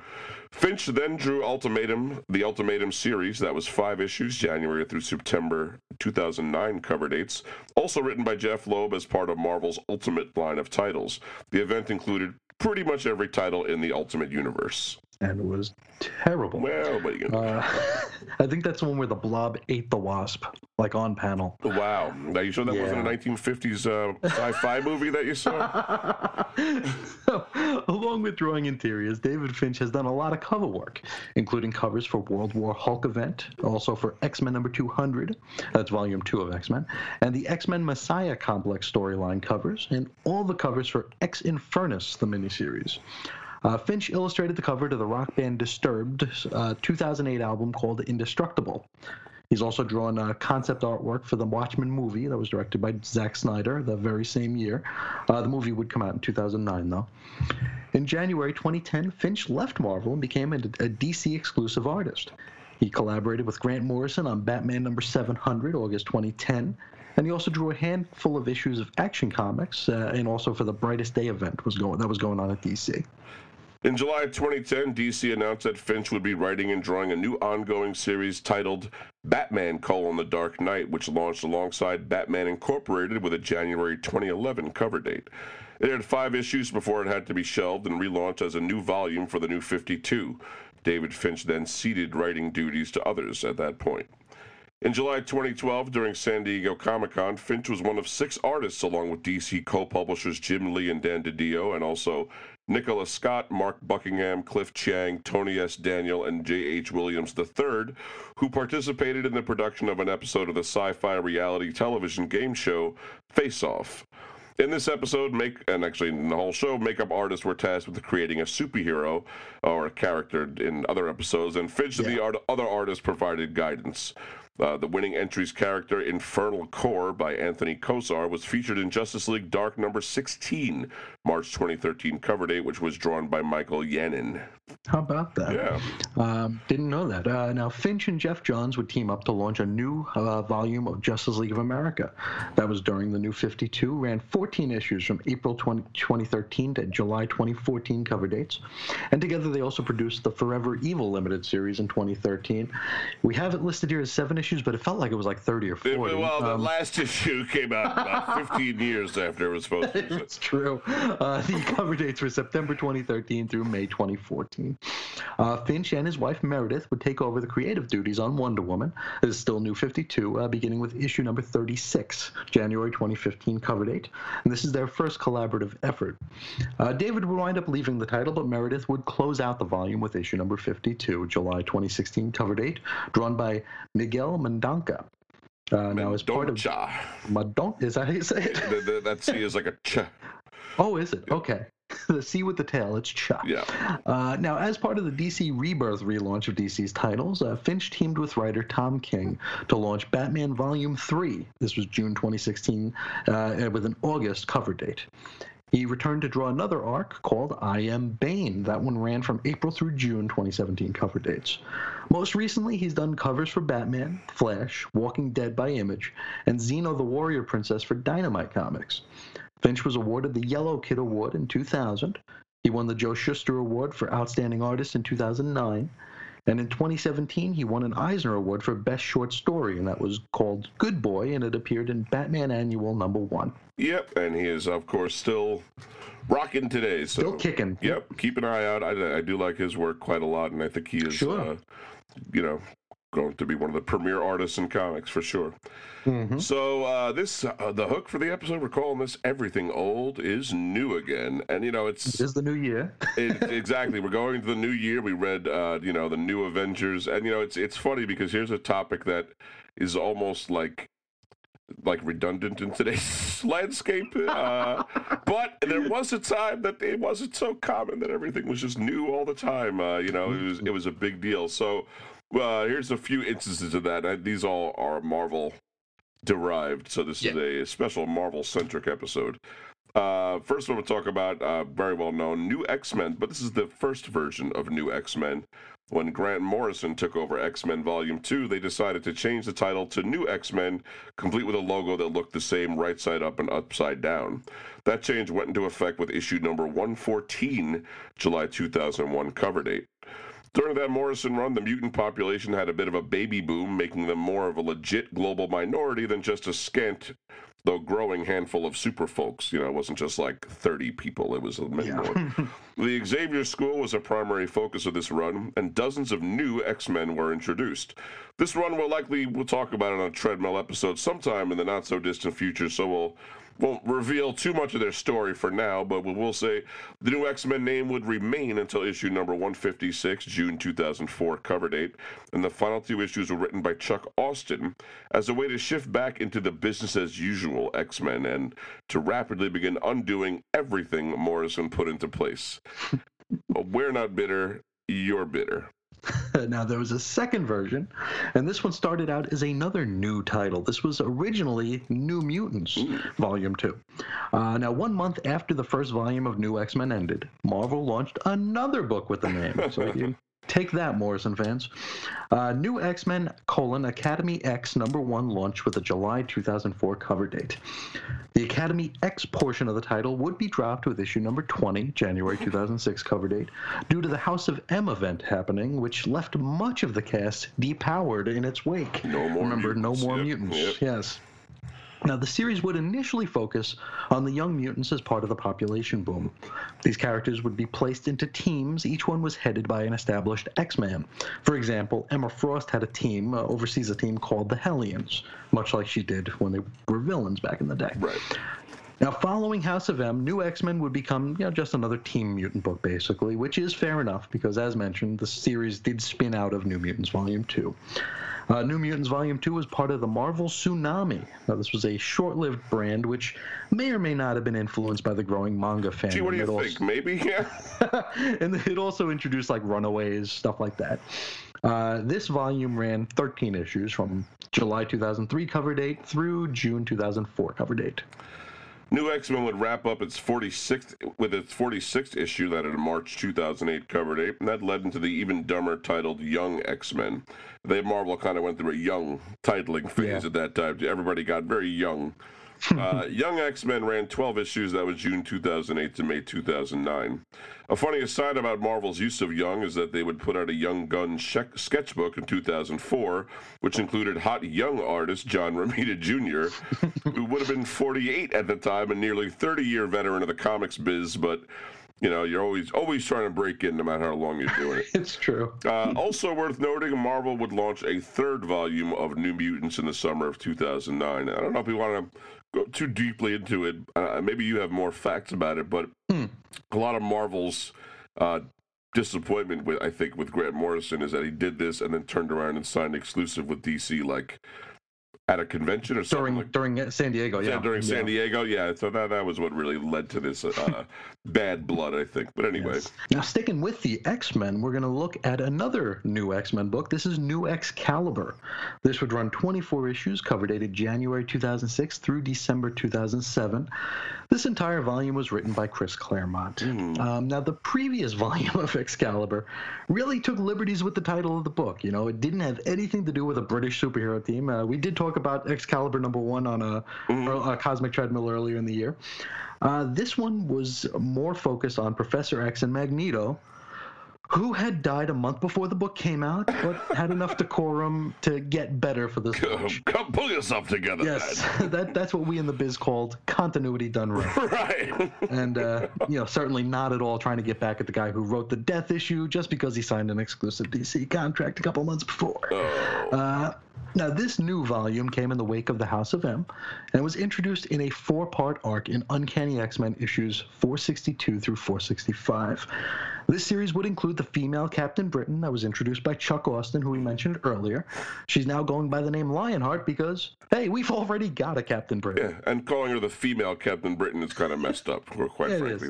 Finch then drew Ultimatum, the Ultimatum series. That was five issues, January through September 2009 cover dates. Also written by Jeph Loeb as part of Marvel's Ultimate line of titles. The event included pretty much every title in the Ultimate Universe and it was terrible. Well, what are you gonna uh, I think that's the one where the blob ate the wasp, like on panel. Wow. Now you sure that yeah. wasn't a 1950s uh, sci-fi movie that you saw? so, along with drawing interiors, David Finch has done a lot of cover work, including covers for World War Hulk event, also for X-Men number 200, that's volume two of X-Men, and the X-Men Messiah Complex storyline covers, and all the covers for X Infernus, the miniseries. Uh, Finch illustrated the cover to the rock band Disturbed's uh, 2008 album called Indestructible. He's also drawn uh, concept artwork for the Watchmen movie that was directed by Zack Snyder the very same year. Uh, the movie would come out in 2009, though. In January 2010, Finch left Marvel and became a, a DC exclusive artist. He collaborated with Grant Morrison on Batman number 700, August 2010, and he also drew a handful of issues of Action Comics, uh, and also for the Brightest Day event was going that was going on at DC. In July 2010, DC announced that Finch would be writing and drawing a new ongoing series titled Batman: Colon the Dark Knight, which launched alongside Batman Incorporated with a January 2011 cover date. It had five issues before it had to be shelved and relaunched as a new volume for the New 52. David Finch then ceded writing duties to others at that point. In July 2012, during San Diego Comic Con, Finch was one of six artists, along with DC co publishers Jim Lee and Dan DiDio, and also Nicholas Scott, Mark Buckingham, Cliff Chiang, Tony S. Daniel, and J.H. Williams III, who participated in the production of an episode of the sci fi reality television game show Face Off. In this episode, make and actually in the whole show, makeup artists were tasked with creating a superhero or a character in other episodes, and Finch yeah. and the art- other artists provided guidance. Uh, the winning entry's character, Infernal Core by Anthony Kosar, was featured in Justice League Dark number 16, March 2013 cover date, which was drawn by Michael Yannon. How about that? Yeah. Um, didn't know that. Uh, now, Finch and Geoff Johns would team up to launch a new uh, volume of Justice League of America. That was during the New 52, ran 14 issues from April 20, 2013 to July 2014 cover dates. And together they also produced the Forever Evil limited series in 2013. We have it listed here as seven issues, but it felt like it was like 30 or 40. well, the um, last issue came out about 15 years after it was supposed to. It's true. Uh, the cover dates were September 2013 through May 2014. Uh, Finch and his wife Meredith would take over the creative duties on Wonder Woman. This is still New 52, uh, beginning with issue number 36, January 2015 cover date. And this is their first collaborative effort. Uh, David would wind up leaving the title, but Meredith would close out the volume with issue number 52, July 2016 cover date, drawn by Miguel Mendonca. Uh, now, as part of Madon, is that how you say it? that C is like a ch. Oh, is it? Okay. the C with the tail, it's Chuck. Yeah. Uh, now, as part of the DC Rebirth relaunch of DC's titles, uh, Finch teamed with writer Tom King to launch Batman Volume 3. This was June 2016, uh, with an August cover date. He returned to draw another arc called I Am Bane. That one ran from April through June 2017 cover dates. Most recently, he's done covers for Batman, Flash, Walking Dead by Image, and Xena the Warrior Princess for Dynamite Comics. Finch was awarded the Yellow Kid Award in 2000. He won the Joe Shuster Award for Outstanding Artist in 2009. And in 2017, he won an Eisner Award for Best Short Story, and that was called Good Boy, and it appeared in Batman Annual number one. Yep, and he is, of course, still rocking today. So, still kicking. Yep, keep an eye out. I, I do like his work quite a lot, and I think he is, sure. uh, you know, going to be one of the premier artists in comics for sure. Mm-hmm. So uh, this uh, the hook for the episode we're calling this "Everything Old is New Again," and you know it's it is the new year. it, exactly, we're going to the new year. We read uh, you know the new Avengers, and you know it's it's funny because here's a topic that is almost like like redundant in today's landscape. Uh, but there was a time that it wasn't so common that everything was just new all the time. Uh, you know, it was it was a big deal. So uh, here's a few instances of that. These all are Marvel derived. So this yeah. is a special Marvel centric episode. Uh, first, I to talk about uh, very well known New X Men, but this is the first version of New X Men. When Grant Morrison took over X Men Volume 2, they decided to change the title to New X Men, complete with a logo that looked the same right side up and upside down. That change went into effect with issue number 114, July 2001 cover date. During that Morrison run, the mutant population had a bit of a baby boom, making them more of a legit global minority than just a scant, though growing handful of super folks. You know, it wasn't just like 30 people, it was many yeah. more. the Xavier School was a primary focus of this run, and dozens of new X Men were introduced. This run will likely, we'll talk about it on a treadmill episode sometime in the not so distant future, so we'll won't reveal too much of their story for now, but we will say the new X Men name would remain until issue number 156, June 2004 cover date, and the final two issues were written by Chuck Austen as a way to shift back into the business as usual X Men and to rapidly begin undoing everything Morrison put into place. We're not bitter, you're bitter. now, there was a second version, and this one started out as another new title. This was originally New Mutants, Volume 2. Uh, now, one month after the first volume of New X Men ended, Marvel launched another book with the name. So you Take that, Morrison fans. Uh, new X Men colon Academy X number one launched with a July 2004 cover date. The Academy X portion of the title would be dropped with issue number 20, January 2006 cover date, due to the House of M event happening, which left much of the cast depowered in its wake. No more Remember, mutants. no more yep. mutants. Yep. Yes. Now, the series would initially focus on the young mutants as part of the population boom. These characters would be placed into teams, each one was headed by an established X Man. For example, Emma Frost had a team, uh, oversees a team called the Hellions, much like she did when they were villains back in the day. Right. Now, following House of M, New X Men would become you know, just another Team Mutant book, basically, which is fair enough because, as mentioned, the series did spin out of New Mutants Volume 2. Uh, New Mutants Volume 2 was part of the Marvel Tsunami. Now, this was a short lived brand which may or may not have been influenced by the growing manga fandom. Gee, what do you It think? also- Maybe? Yeah. and it also introduced like Runaways, stuff like that. Uh, this volume ran 13 issues from July 2003 cover date through June 2004 cover date. New X Men would wrap up its 46th with its 46th issue that had a March 2008 cover date, and that led into the even dumber titled Young X Men. They Marvel kind of went through a young titling phase Yeah. at that time. Everybody got very young. Uh, Young X Men ran 12 issues. That was June 2008 to May 2009. A funny aside about Marvel's use of Young is that they would put out a Young Gun sketchbook in 2004, which included hot young artist John Romita Jr., who would have been 48 at the time and nearly 30 year veteran of the comics biz, but. You know, you're always always trying to break in, no matter how long you're doing it. It's true. Uh, also worth noting, Marvel would launch a third volume of New Mutants in the summer of 2009. I don't know if we want to go too deeply into it. Uh, maybe you have more facts about it, but Hmm. a lot of Marvel's uh, disappointment with, I think, with Grant Morrison is that he did this and then turned around and signed exclusive with DC, like at a convention or something. During like during San Diego, yeah. yeah, during San Yeah. Diego, yeah. So that that was what really led to this uh, bad blood, I think. But anyway, Yes. Now, sticking with the X Men, we're going to look at another new X Men book. This is New Excalibur. This would run 24 issues, cover dated January 2006 through December 2007. This entire volume was written by Chris Claremont. Um, now, the previous volume of Excalibur really took liberties with the title of the book. You know, it didn't have anything to do with a British superhero team. Uh, we did talk about Excalibur number one on a, a Cosmic Treadmill earlier in the year. Uh, this one was more focused on Professor X and Magneto, who had died a month before the book came out, but had enough decorum to get better for this launch. come pull yourself together. Yes, that, that's what we in the biz called continuity done right. right. And, uh, you know, certainly not at all trying to get back at the guy who wrote the death issue just because he signed an exclusive DC contract a couple months before. Oh. Uh, now, this new volume came in the wake of the House of M and was introduced in a four part arc in Uncanny X Men issues 462 through 465. This series would include the female Captain Britain that was introduced by Chuck Austen, who we mentioned earlier. She's now going by the name Lionheart because, hey, we've already got a Captain Britain. Yeah, and calling her the female Captain Britain is kind of messed up, quite It frankly.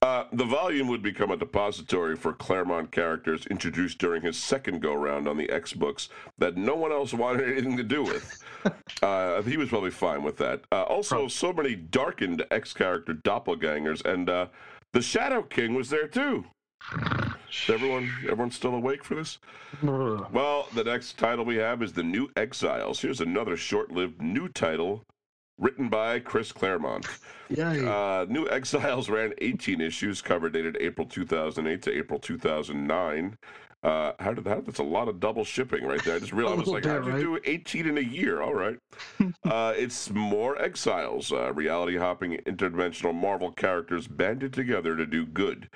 Uh, the volume would become a depository for Claremont characters introduced during his second go round on the X books that no one else wanted anything to do with. uh, he was probably fine with that. Uh, also, so many darkened X character doppelgangers, and uh, the Shadow King was there too. Everyone, everyone still awake for this? Well, the next title we have is The New Exiles. Here's another short lived new title written by Chris Claremont. Uh, new Exiles ran 18 issues, cover dated April 2008 to April 2009. Uh, how did that? That's a lot of double shipping right there. I just realized, I was like, bit, how did you do 18 in a year? All right. uh, it's more Exiles, uh, reality hopping interdimensional Marvel characters banded together to do good.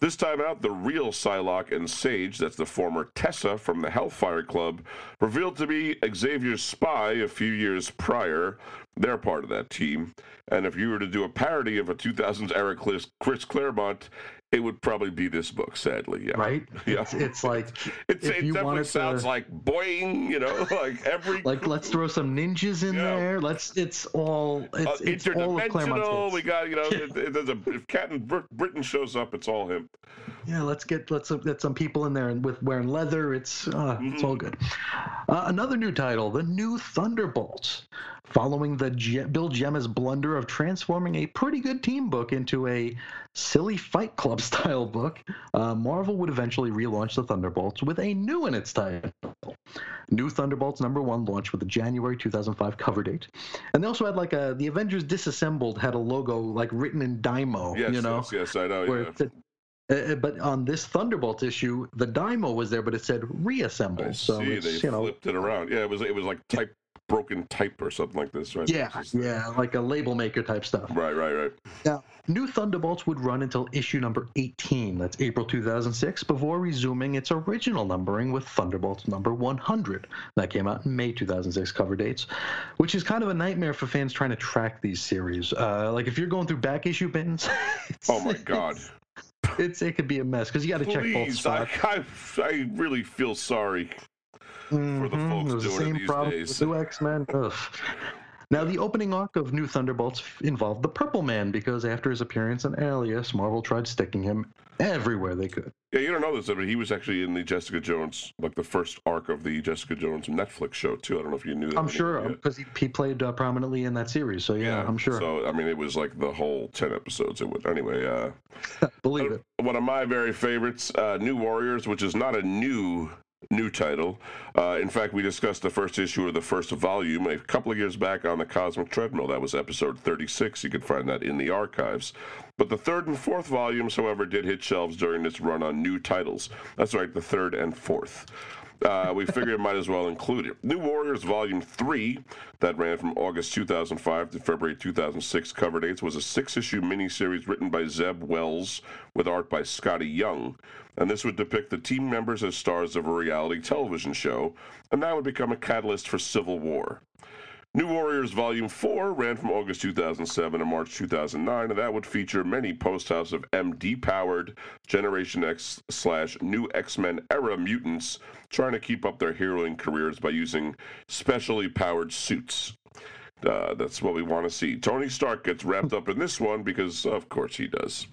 This time out, the real Psylocke and Sage, that's the former Tessa from the Hellfire Club, revealed to be Xavier's spy a few years prior. They're part of that team. And if you were to do a parody of a 2000s era Chris, Chris Claremont, it would probably be this book, sadly. Yeah. right? Yeah. It's, it's like It's, if it you definitely sounds to, like boing, you know, like every like let's throw some ninjas in Yeah. there. Let's it's all uh, it's, it's all interdimensional. We got, you know, it, it, there's a, if Captain Britain shows up, it's all him. Yeah, let's get let's get some people in there and with wearing leather. It's uh, it's Mm-hmm. all good. Uh, another new title, the new Thunderbolts, following the Je- Bill Jemas's blunder of transforming a pretty good team book into a silly Fight Club style book. Uh, Marvel would eventually relaunch the Thunderbolts with a new in its title. New Thunderbolts number one launched with a January 2005 cover date, and they also had like a the Avengers Disassembled had a logo like written in Dymo. Yes, you know, yes, yes, I know. where Yeah. it said, uh, but on this Thunderbolt issue, the Dymo was there, but it said reassemble. I so see. it's They you know flipped it around. Yeah, it was it was like type broken type or something like this, right? Yeah, yeah, like a label maker type stuff. Right, right, right. Now, New Thunderbolts would run until issue number 18, that's April 2006, before resuming its original numbering with Thunderbolts number 100. That came out in May 2006 cover dates, which is kind of a nightmare for fans trying to track these series. Uh, like if you're going through back issue bins. oh my god. It's, it could be a mess because you got to check both spots. I, I, I really feel sorry mm-hmm. for the folks doing the same it these problem days. With X Men. Now, the opening arc of New Thunderbolts involved the Purple Man because after his appearance in Alias, Marvel tried sticking him everywhere they could. Yeah, you don't know this, but he was actually in the Jessica Jones, like the first arc of the Jessica Jones Netflix show too. I don't know if you knew that. I'm sure because he, he played uh, prominently in that series. So yeah, yeah, I'm sure. So I mean, it was like the whole ten episodes. It was anyway. Uh, Believe it. One of my very favorites, uh, New Warriors, which is not a new new title. Uh, in fact, we discussed the first issue of the first volume a couple of years back on the Cosmic Treadmill. That was episode 36. You can find that in the archives. But the third and fourth volumes, however, did hit shelves during this run on new titles. That's right, the third and fourth. Uh, we figured might as well include it. New Warriors Volume 3, that ran from August 2005 to February 2006 cover dates, was a six issue miniseries written by Zeb Wells with art by Skottie Young. And this would depict the team members as stars of a reality television show, and that would become a catalyst for civil war. New Warriors Volume 4 ran from August 2007 to March 2009, and that would feature many post House of M depowered Generation X slash New X Men era mutants trying to keep up their heroing careers by using specially powered suits. Uh, that's what we want to see. Tony Stark gets wrapped up in this one because, of course, he does.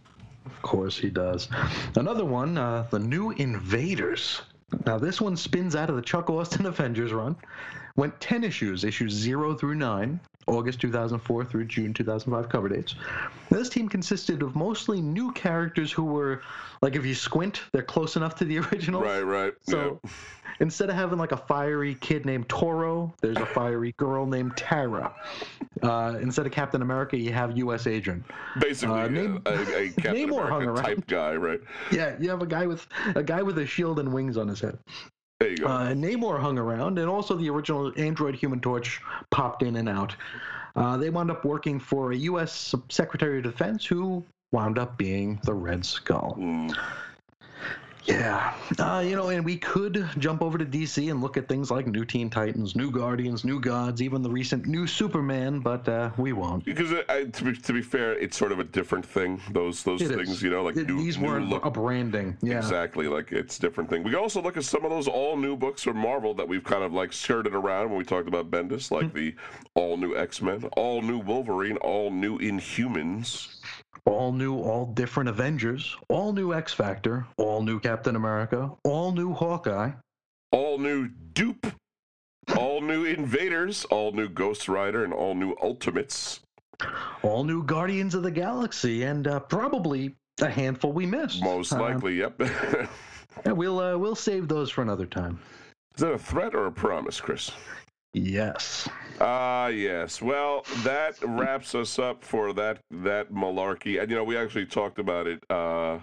Of course, he does. Another one, uh, the New Invaders. Now, this one spins out of the Chuck Austen Avengers run went 10 issues, issues 0 through 9, August 2004 through June 2005 cover dates. This team consisted of mostly new characters who were, like, if you squint, they're close enough to the original. Right, right. So yeah. instead of having, like, a fiery kid named Toro, there's a fiery girl named Tara. Uh, instead of Captain America, you have U.S. Agent. Basically, uh, name, a, a Captain Namor America type guy, right? Yeah, you have a guy with a guy with a shield and wings on his head. There you go. Uh, Namor hung around, and also the original Android Human Torch popped in and out. Uh, they wound up working for a U.S. Secretary of Defense who wound up being the Red Skull. Mm. Yeah, uh, you know, and we could jump over to DC and look at things like New Teen Titans, New Guardians, New Gods, even the recent New Superman, but uh, we won't. Because uh, to, be, to be fair, it's sort of a different thing. Those those it things, is. you know, like it, new, these weren't look. a branding. Yeah, exactly. Like it's different thing. We also look at some of those all new books from Marvel that we've kind of like skirted around when we talked about Bendis, like mm-hmm. the all new X Men, all new Wolverine, all new Inhumans all new, all different Avengers, all new X Factor, all new Captain America, all new Hawkeye, all new Dupe, all new Invaders, all new Ghost Rider, and all new Ultimates, all new Guardians of the Galaxy, and uh, probably a handful we missed. Most uh, likely, uh, yep. yeah, we'll uh, we'll save those for another time. Is that a threat or a promise, Chris? Yes. Ah, uh, yes. Well, that wraps us up for that that malarkey. And you know, we actually talked about it uh,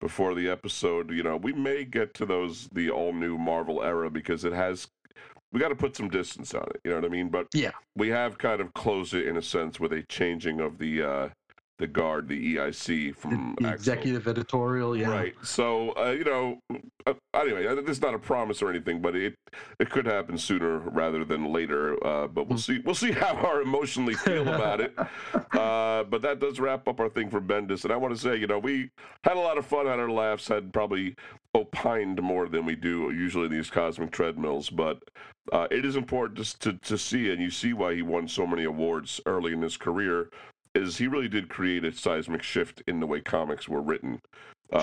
before the episode. You know, we may get to those the all new Marvel era because it has. We got to put some distance on it. You know what I mean? But yeah, we have kind of closed it in a sense with a changing of the uh, the guard, the EIC from the, the executive editorial. Yeah. Right. So uh, you know, uh, anyway, this is not a promise or anything, but it it could happen sooner rather than later. Uh, but we'll hmm. see. We'll see how our emotionally feel about it. Uh, but that does wrap up our thing for Bendis, and I want to say, you know, we had a lot of fun, had our laughs, had probably opined more than we do usually in these cosmic treadmills, but uh, it is important to, to, to see, and you see why he won so many awards early in his career is he really did create a seismic shift in the way comics were written.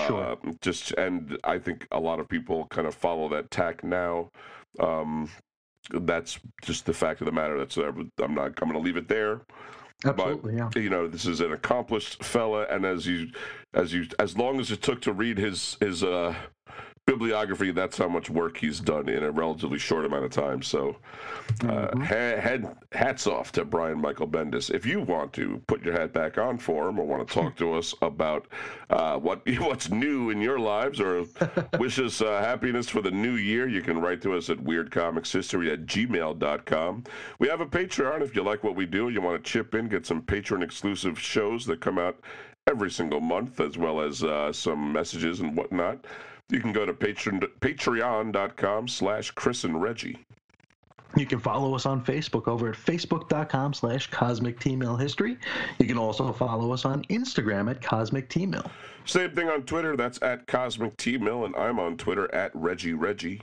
Sure. Uh, just and I think a lot of people kind of follow that tack now. Um, that's just the fact of the matter. That's uh, I'm not. I'm going to leave it there. Absolutely, but, yeah. You know, this is an accomplished fella, and as you, as you, as long as it took to read his his uh, bibliography. That's how much work he's done in a relatively short amount of time. So, uh, mm-hmm. ha- hats off to Brian Michael Bendis. If you want to put your hat back on for him or want to talk to us about uh, what what's new in your lives or wish us uh, happiness for the new year, you can write to us at weirdcomicshistory at gmail.com. We have a Patreon if you like what we do. You want to chip in, get some patron exclusive shows that come out every single month, as well as uh, some messages and whatnot. You can go to patreon, patreon.com slash Chris and Reggie. You can follow us on Facebook over at facebook.com slash cosmic history. You can also follow us on Instagram at cosmic. Same thing on Twitter. That's at cosmic and I'm on Twitter at Reggie Reggie.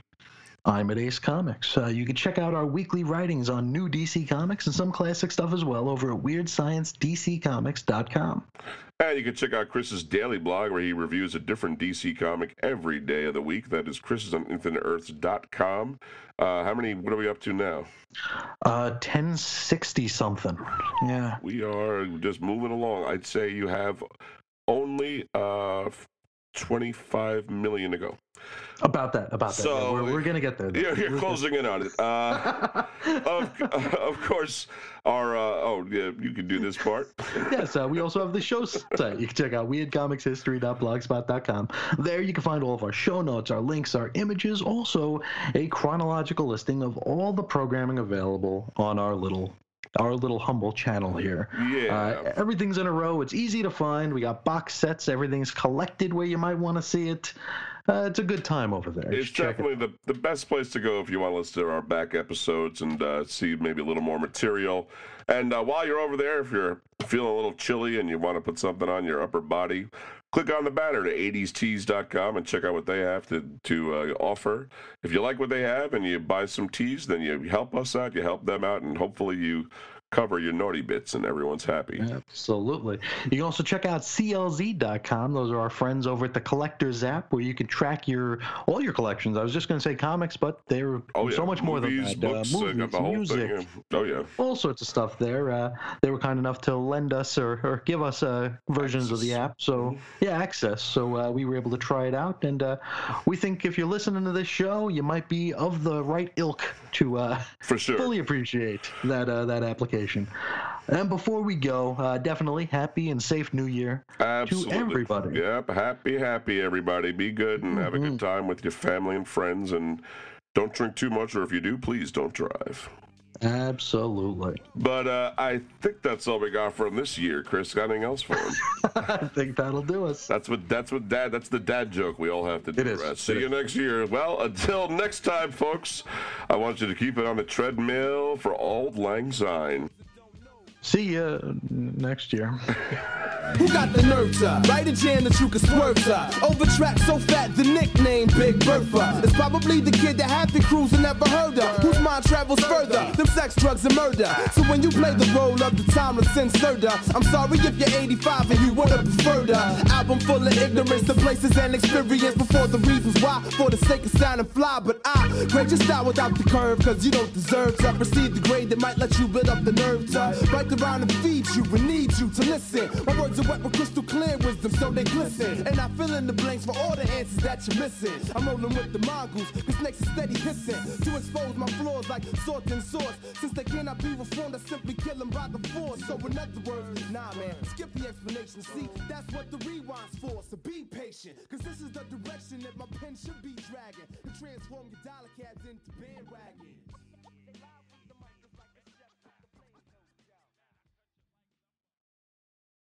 I'm at Ace Comics. Uh, you can check out our weekly writings on new DC Comics and some classic stuff as well over at WeirdScienceDCComics.com. And you can check out Chris's daily blog where he reviews a different DC comic every day of the week. That is Chris's on InfiniteEarths.com. Uh, how many, what are we up to now? Uh, 1060 something. Yeah. We are just moving along. I'd say you have only uh, 25 million to go. About that, about that. So we're, we're gonna get there. Though. You're, you're closing in on it. Uh, of, of course, our uh, oh yeah, you can do this part. yes, uh, we also have the show site. You can check out weirdcomicshistory.blogspot.com. There you can find all of our show notes, our links, our images, also a chronological listing of all the programming available on our little our little humble channel here. Yeah. Uh, everything's in a row. It's easy to find. We got box sets. Everything's collected where you might want to see it. Uh, it's a good time over there. It's definitely it. the, the best place to go if you want to listen to our back episodes and uh, see maybe a little more material. And uh, while you're over there, if you're feeling a little chilly and you want to put something on your upper body, click on the banner to 80stees.com and check out what they have to, to uh, offer. If you like what they have and you buy some tees, then you help us out, you help them out, and hopefully you cover your naughty bits and everyone's happy. Absolutely. You can also check out CLZ.com. Those are our friends over at the Collectors app where you can track your all your collections. I was just going to say comics, but they're oh, yeah. so much more than that. Books, uh, movies, music. Thing, yeah. Oh, yeah. All sorts of stuff there. Uh, they were kind enough to lend us or, or give us uh, versions access. of the app. So, mm-hmm. yeah, access. So uh, we were able to try it out. And uh, we think if you're listening to this show, you might be of the right ilk to uh, For sure. fully appreciate that, that application vacation. And before we go, uh, definitely happy and safe New Year Absolutely. to everybody. Yep, happy, happy everybody. Be good and mm-hmm. have a good mm-hmm. time with your family and friends, and don't drink too much, or if you do, please don't drive. Absolutely. But uh, I think that's all we got for him this year. Chris, got anything else for him? I think that'll do us. That's what that's what dad that's the dad joke we all have to do. It is. Right? See it you is. next year. Well, until next time, folks. I want you to keep it on the treadmill for Auld Lang Syne. See you next year. Who got the nerve to write a jam that you can swerve to? Over track so fat, the nickname Big Bertha. It's probably the kid that half the crews have never heard of. Whose mind travels further than sex, drugs, and murder. So when you play the role of the timeless inserter, I'm sorry if you're 85 and you would have preferred a album full of ignorance, the places and experience before the reasons why. For the sake of sounding fly, but I grade your style without the curve, cause you don't deserve to receive the grade that might let you build up the nerve to write around and feed you and need you to listen. My words are wet with crystal clear wisdom, so they glisten. And I fill in the blanks for all the answers that you're missing. I'm rolling with the mongoose, cause next is steady hissing. To expose my flaws like sort and source. Since they cannot be reformed, I simply kill them by the force. So in other words, nah man, skip the explanation. See, that's what the rewind's for. So be patient, cause this is the direction that my pen should be dragging. To transform your dollar cabs into bandwagons.